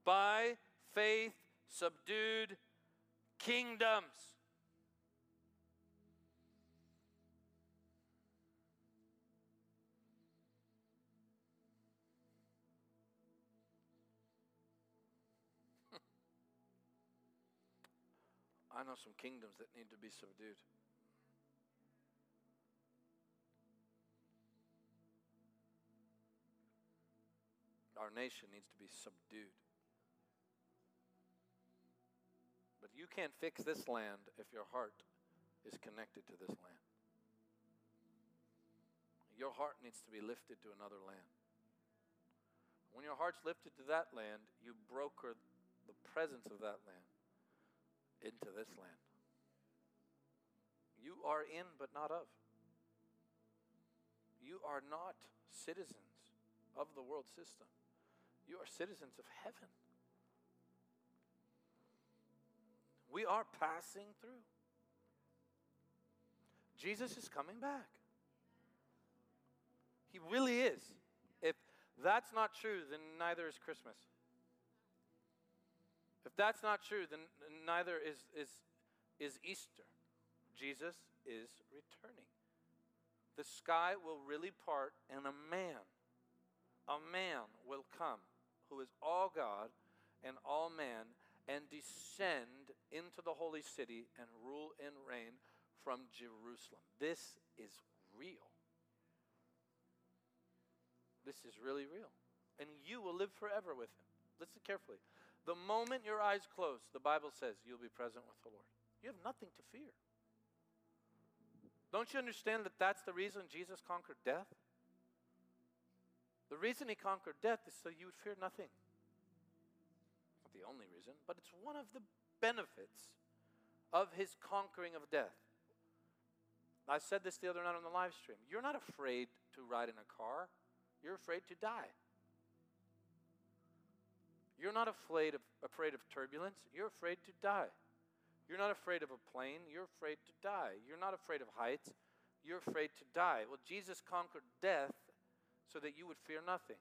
By faith subdued kingdoms. I know some kingdoms that need to be subdued. Our nation needs to be subdued. But you can't fix this land if your heart is connected to this land. Your heart needs to be lifted to another land. When your heart's lifted to that land, you broker the presence of that land into this land. You are in, but not of. You are not citizens of the world system. You are citizens of heaven. We are passing through. Jesus is coming back. He really is. If that's not true, then neither is Christmas. If that's not true, then neither is, is, is Easter. Jesus is returning. The sky will really part, and a man, a man will come who is all God and all man and descend into the holy city and rule and reign from Jerusalem. This is real. This is really real. And you will live forever with him. Listen carefully. The moment your eyes close, the Bible says you'll be present with the Lord. You have nothing to fear. Don't you understand that that's the reason Jesus conquered death? The reason he conquered death is so you would fear nothing. Not the only reason, but it's one of the benefits of his conquering of death. I said this the other night on the live stream. You're not afraid to ride in a car, you're afraid to die. You're not afraid of, afraid of turbulence, you're afraid to die. You're not afraid of a plane, you're afraid to die. You're not afraid of heights, you're afraid to die. Well, Jesus conquered death so that you would fear nothing.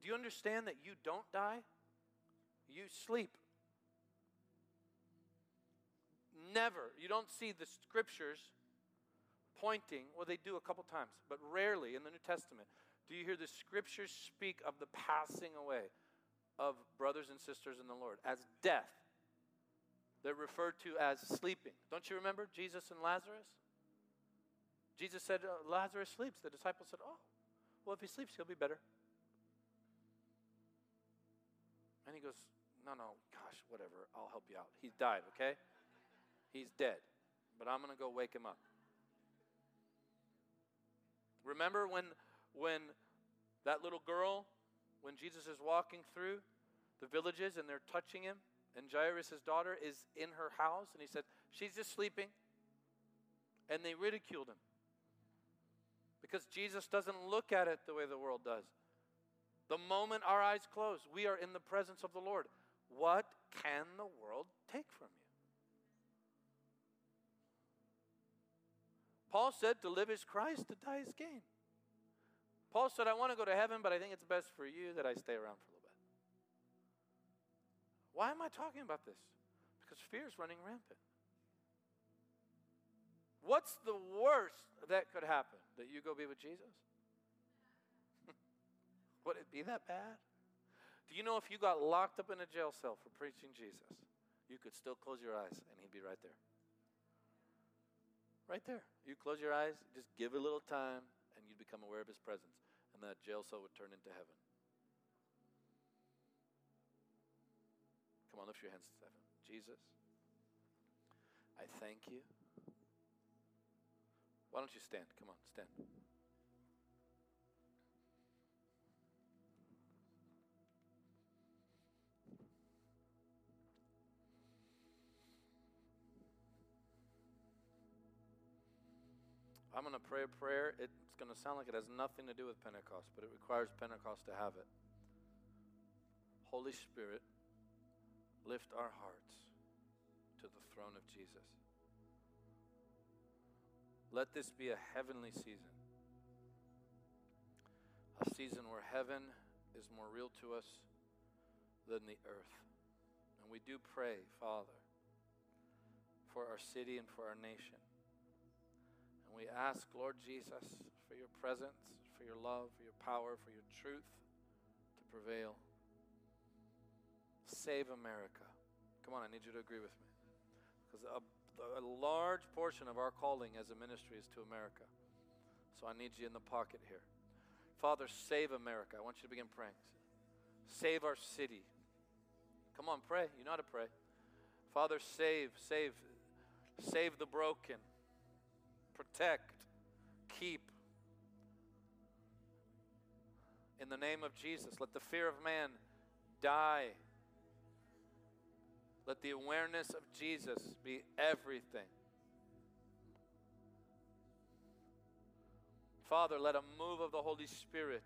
Do you understand that you don't die? You sleep. Never. You don't see the scriptures pointing, well, they do a couple times, but rarely in the New Testament do you hear the scriptures speak of the passing away of brothers and sisters in the Lord as death. They're referred to as sleeping. Don't you remember Jesus and Lazarus? Jesus said, uh, Lazarus sleeps. The disciples said, Oh, well, if he sleeps, he'll be better. And he goes, No, no, gosh, whatever. I'll help you out. He's died, okay? He's dead. But I'm going to go wake him up. Remember when, when that little girl when Jesus is walking through the villages and they're touching him, and Jairus' daughter is in her house, and he said, She's just sleeping. And they ridiculed him. Because Jesus doesn't look at it the way the world does. The moment our eyes close, we are in the presence of the Lord. What can the world take from you? Paul said, To live is Christ, to die is gain. Paul said, I want to go to heaven, but I think it's best for you that I stay around for a little bit. Why am I talking about this? Because fear is running rampant. What's the worst that could happen? That you go be with Jesus? Would it be that bad? Do you know if you got locked up in a jail cell for preaching Jesus, you could still close your eyes and he'd be right there? Right there. You close your eyes, just give a little time, and you'd become aware of his presence that jail cell would turn into heaven. Come on, lift your hands to heaven. Jesus, I thank you. Why don't you stand? Come on, stand. I'm going to pray a prayer. It's going to sound like it has nothing to do with Pentecost, but it requires Pentecost to have it. Holy Spirit, lift our hearts to the throne of Jesus. Let this be a heavenly season, a season where heaven is more real to us than the earth. And we do pray, Father, for our city and for our nation. We ask, Lord Jesus, for your presence, for your love, for your power, for your truth to prevail. Save America. Come on, I need you to agree with me. Because a, a large portion of our calling as a ministry is to America. So I need you in the pocket here. Father, save America. I want you to begin praying. Save our city. Come on, pray. You know how to pray. Father, save, save, save the broken protect, keep. In the name of Jesus, let the fear of man die. Let the awareness of Jesus be everything. Father, let a move of the Holy Spirit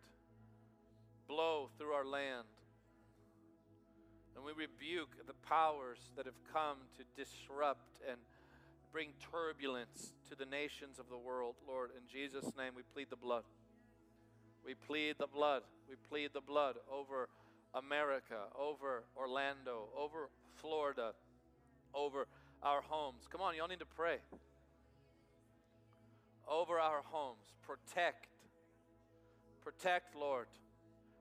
blow through our land. And we rebuke the powers that have come to disrupt and bring turbulence to the nations of the world. Lord, in Jesus' name, we plead the blood. We plead the blood. We plead the blood over America, over Orlando, over Florida, over our homes. Come on, y'all need to pray. Over our homes. Protect. Protect, Lord,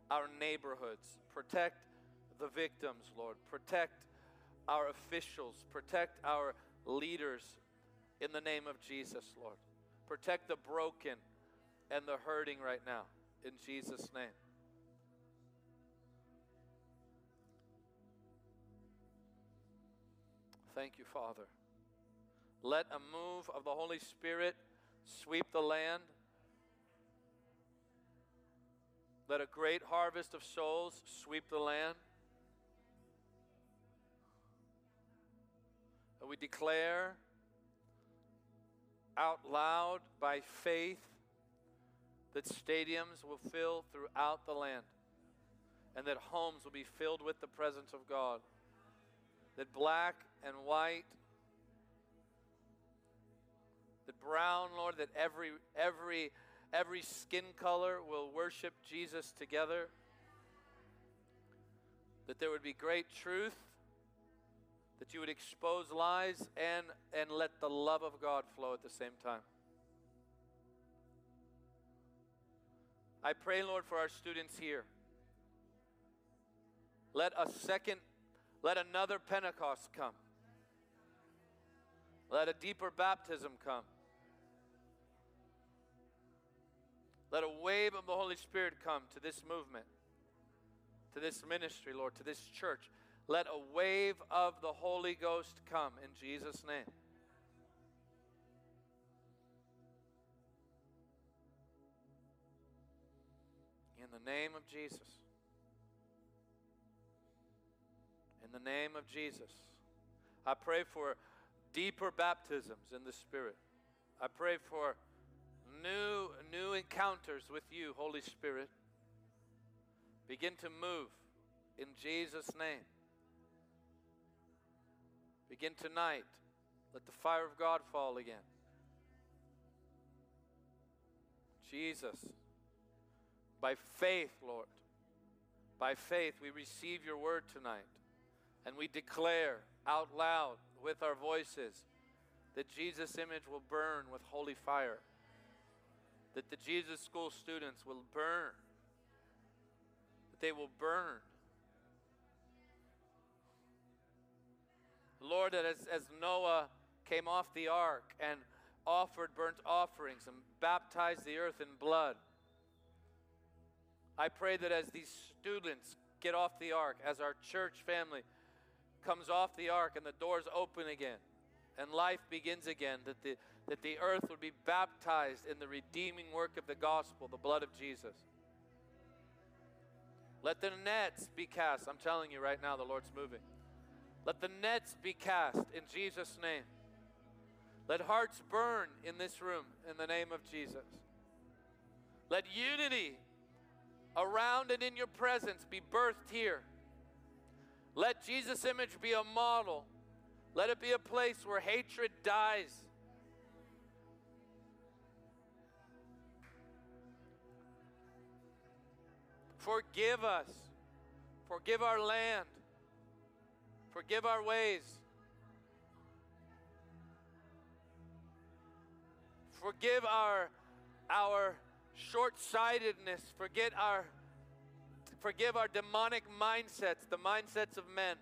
our neighborhoods. Protect the victims, Lord. Protect our officials. Protect our leaders in the name of Jesus, Lord. Protect the broken and the hurting right now in Jesus' name. Thank you, Father. Let a move of the Holy Spirit sweep the land. Let a great harvest of souls sweep the land. And we declare out loud by faith that stadiums will fill throughout the land and that homes will be filled with the presence of God. That black and white, that brown, Lord, that every every every skin color will worship Jesus together. That there would be great truth that you would expose lies and, and let the love of God flow at the same time. I pray, Lord, for our students here. Let a second, let another Pentecost come. Let a deeper baptism come. Let a wave of the Holy Spirit come to this movement, to this ministry, Lord, to this church. Let a wave of the Holy Ghost come in Jesus' name. In the name of Jesus. In the name of Jesus. I pray for deeper baptisms in the Spirit. I pray for new new encounters with you, Holy Spirit. Begin to move in Jesus' name. Begin tonight. Let the fire of God fall again. Jesus, by faith, Lord, by faith, we receive your word tonight and we declare out loud with our voices that Jesus' image will burn with holy fire, that the Jesus school students will burn, that they will burn Lord, that as, as Noah came off the ark and offered burnt offerings and baptized the earth in blood, I pray that as these students get off the ark, as our church family comes off the ark and the doors open again and life begins again, that the, that the earth would be baptized in the redeeming work of the gospel, the blood of Jesus. Let the nets be cast. I'm telling you right now, the Lord's moving. Let the nets be cast in Jesus' name. Let hearts burn in this room in the name of Jesus. Let unity around and in your presence be birthed here. Let Jesus' image be a model. Let it be a place where hatred dies. Forgive us. Forgive our land. Forgive our ways. Forgive our, our short-sightedness. Forget our, forgive our demonic mindsets, the mindsets of men.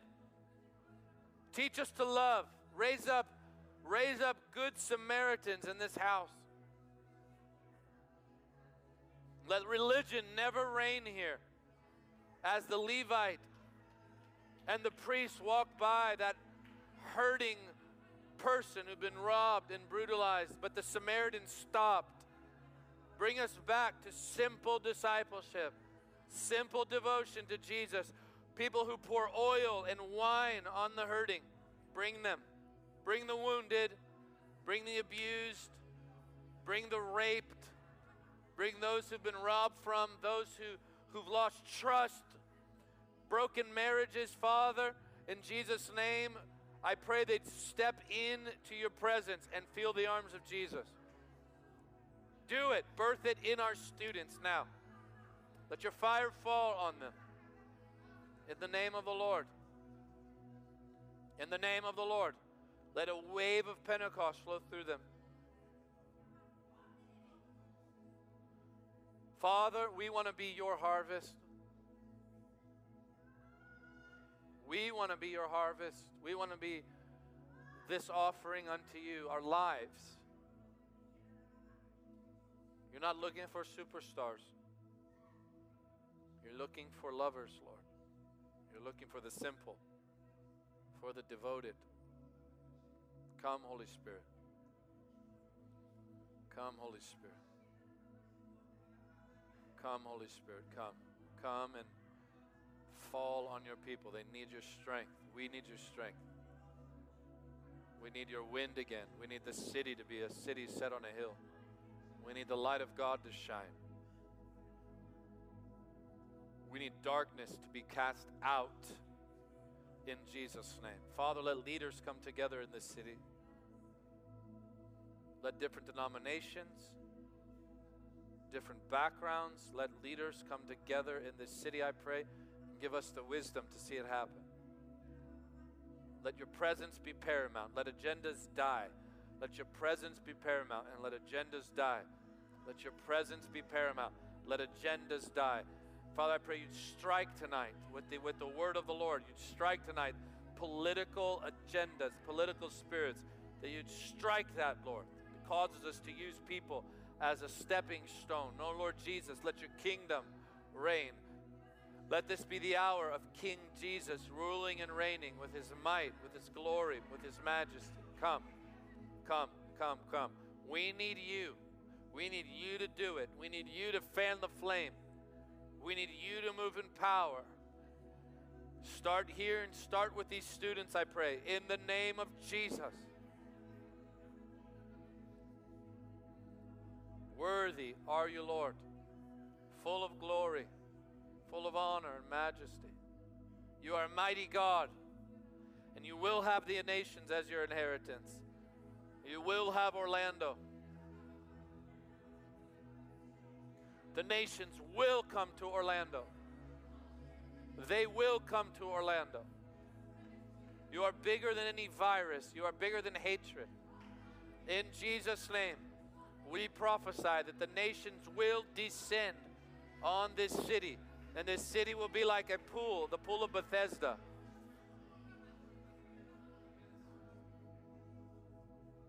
Teach us to love. Raise up, raise up good Samaritans in this house. Let religion never reign here. As the Levite and the priest walked by that hurting person who'd been robbed and brutalized, but the Samaritan stopped. Bring us back to simple discipleship, simple devotion to Jesus. People who pour oil and wine on the hurting, bring them. Bring the wounded, bring the abused, bring the raped, bring those who've been robbed from, those who, who've lost trust broken marriages, Father, in Jesus' name, I pray they'd step into your presence and feel the arms of Jesus. Do it. Birth it in our students now. Let your fire fall on them. In the name of the Lord. In the name of the Lord, let a wave of Pentecost flow through them. Father, we want to be your harvest. We want to be your harvest. We want to be this offering unto you, our lives. You're not looking for superstars. You're looking for lovers, Lord. You're looking for the simple, for the devoted. Come, Holy Spirit. Come, Holy Spirit. Come, Holy Spirit. Come. Come and fall on your people. They need your strength. We need your strength. We need your wind again. We need the city to be a city set on a hill. We need the light of God to shine. We need darkness to be cast out in Jesus' name. Father, let leaders come together in this city. Let different denominations, different backgrounds, let leaders come together in this city, I pray, and give us the wisdom to see it happen. Let your presence be paramount. Let agendas die. Let your presence be paramount and let agendas die. Let your presence be paramount. Let agendas die. Father, I pray you'd strike tonight with the, with the word of the Lord. You'd strike tonight political agendas, political spirits, that you'd strike that, Lord. It causes us to use people as a stepping stone. No, Lord Jesus, let your kingdom reign. Let this be the hour of King Jesus ruling and reigning with his might, with his glory, with his majesty. Come, come, come, come. We need you. We need you to do it. We need you to fan the flame. We need you to move in power. Start here and start with these students, I pray, in the name of Jesus. Worthy are you, Lord, full of glory full of honor and majesty. You are a mighty God, and you will have the nations as your inheritance. You will have Orlando. The nations will come to Orlando. They will come to Orlando. You are bigger than any virus. You are bigger than hatred. In Jesus' name, we prophesy that the nations will descend on this city and this city will be like a pool, the pool of Bethesda.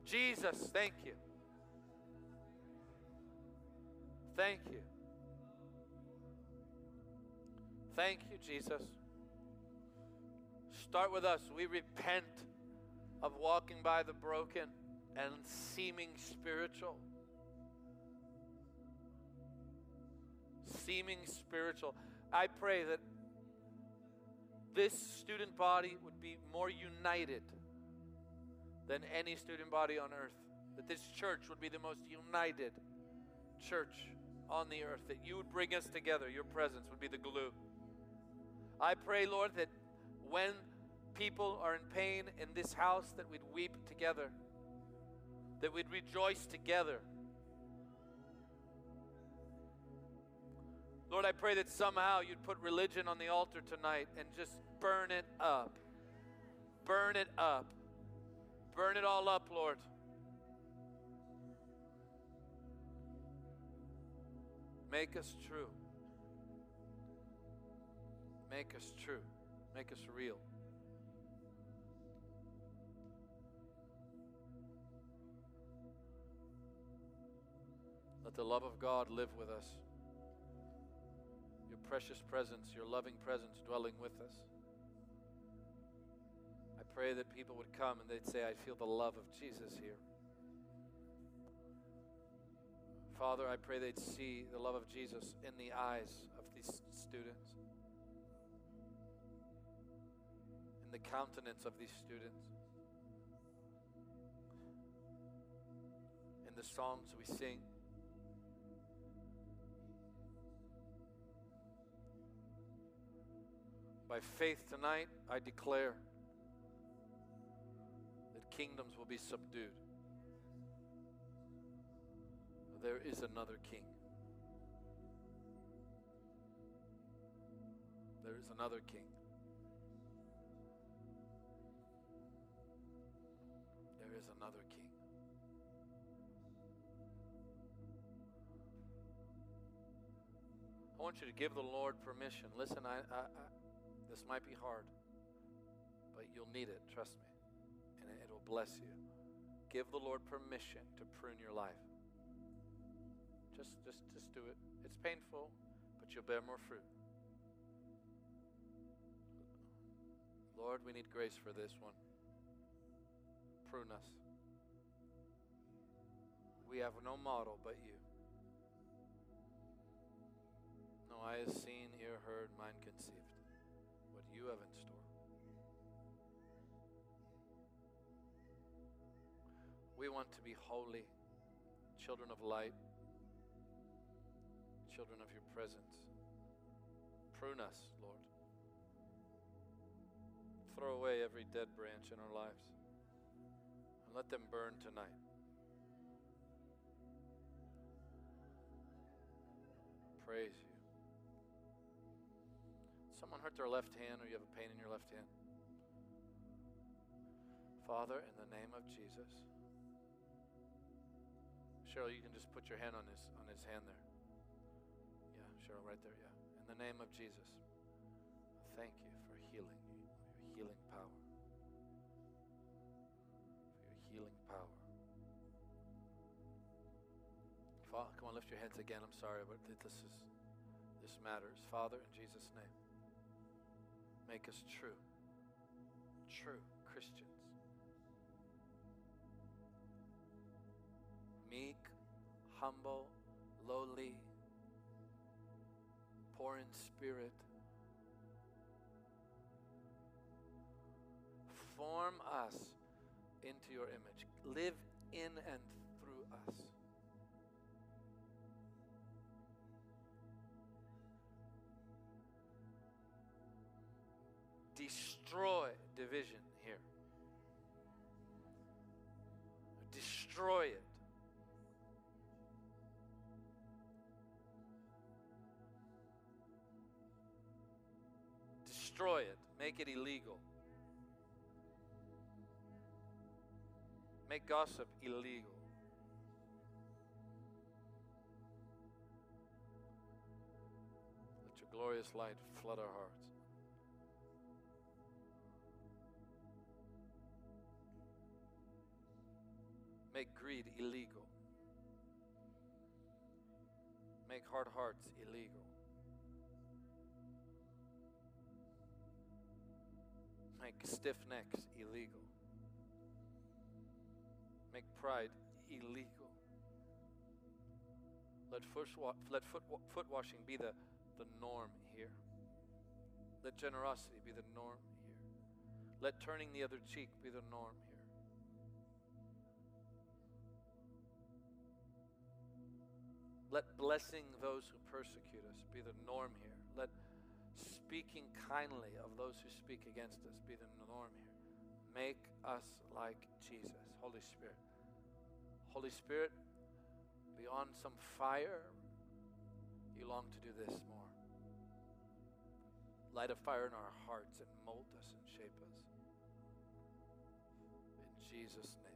Jesus, thank you. Thank you. Thank you, Jesus. Start with us. We repent of walking by the broken and seeming spiritual. Seeming spiritual. I pray that this student body would be more united than any student body on earth. That this church would be the most united church on the earth. That you would bring us together. Your presence would be the glue. I pray, Lord, that when people are in pain in this house, that we'd weep together, that we'd rejoice together Lord, I pray that somehow you'd put religion on the altar tonight and just burn it up. Burn it up. Burn it all up, Lord. Make us true. Make us true. Make us real. Let the love of God live with us precious presence, your loving presence dwelling with us. I pray that people would come and they'd say, I feel the love of Jesus here. Father, I pray they'd see the love of Jesus in the eyes of these students, in the countenance of these students, in the songs we sing. By faith tonight, I declare that kingdoms will be subdued. There is another king. There is another king. There is another king. I want you to give the Lord permission. Listen, I, I, this might be hard, but you'll need it, trust me, and it, it'll bless you. Give the Lord permission to prune your life. Just, just, just do it. It's painful, but you'll bear more fruit. Lord, we need grace for this one. Prune us. We have no model but you. No eye has seen, ear heard, mind conceived you have in store. We want to be holy, children of light, children of your presence. Prune us, Lord. Throw away every dead branch in our lives and let them burn tonight. Praise you. Someone hurt their left hand, or you have a pain in your left hand. Father, in the name of Jesus. Cheryl, you can just put your hand on his on his hand there. Yeah, Cheryl, right there. Yeah. In the name of Jesus, thank you for healing you, your healing power, for your healing power. Father, come on, lift your hands again. I'm sorry, but this is this matters. Father, in Jesus' name, make us true, true Christians. Meek, humble, lowly, poor in spirit. Form us into your image. Live in and through us. Destroy division here. Destroy it. Destroy it. Make it illegal. Make gossip illegal. Let your glorious light flood our hearts. Greed illegal. Make hard hearts illegal. Make stiff necks illegal. Make pride illegal. Let foot, let foot, foot washing be the, the norm here. Let generosity be the norm here. Let turning the other cheek be the norm here. Let blessing those who persecute us be the norm here. Let speaking kindly of those who speak against us be the norm here. Make us like Jesus. Holy Spirit. Holy Spirit, beyond some fire, you long to do this more. Light a fire in our hearts and mold us and shape us. In Jesus' name.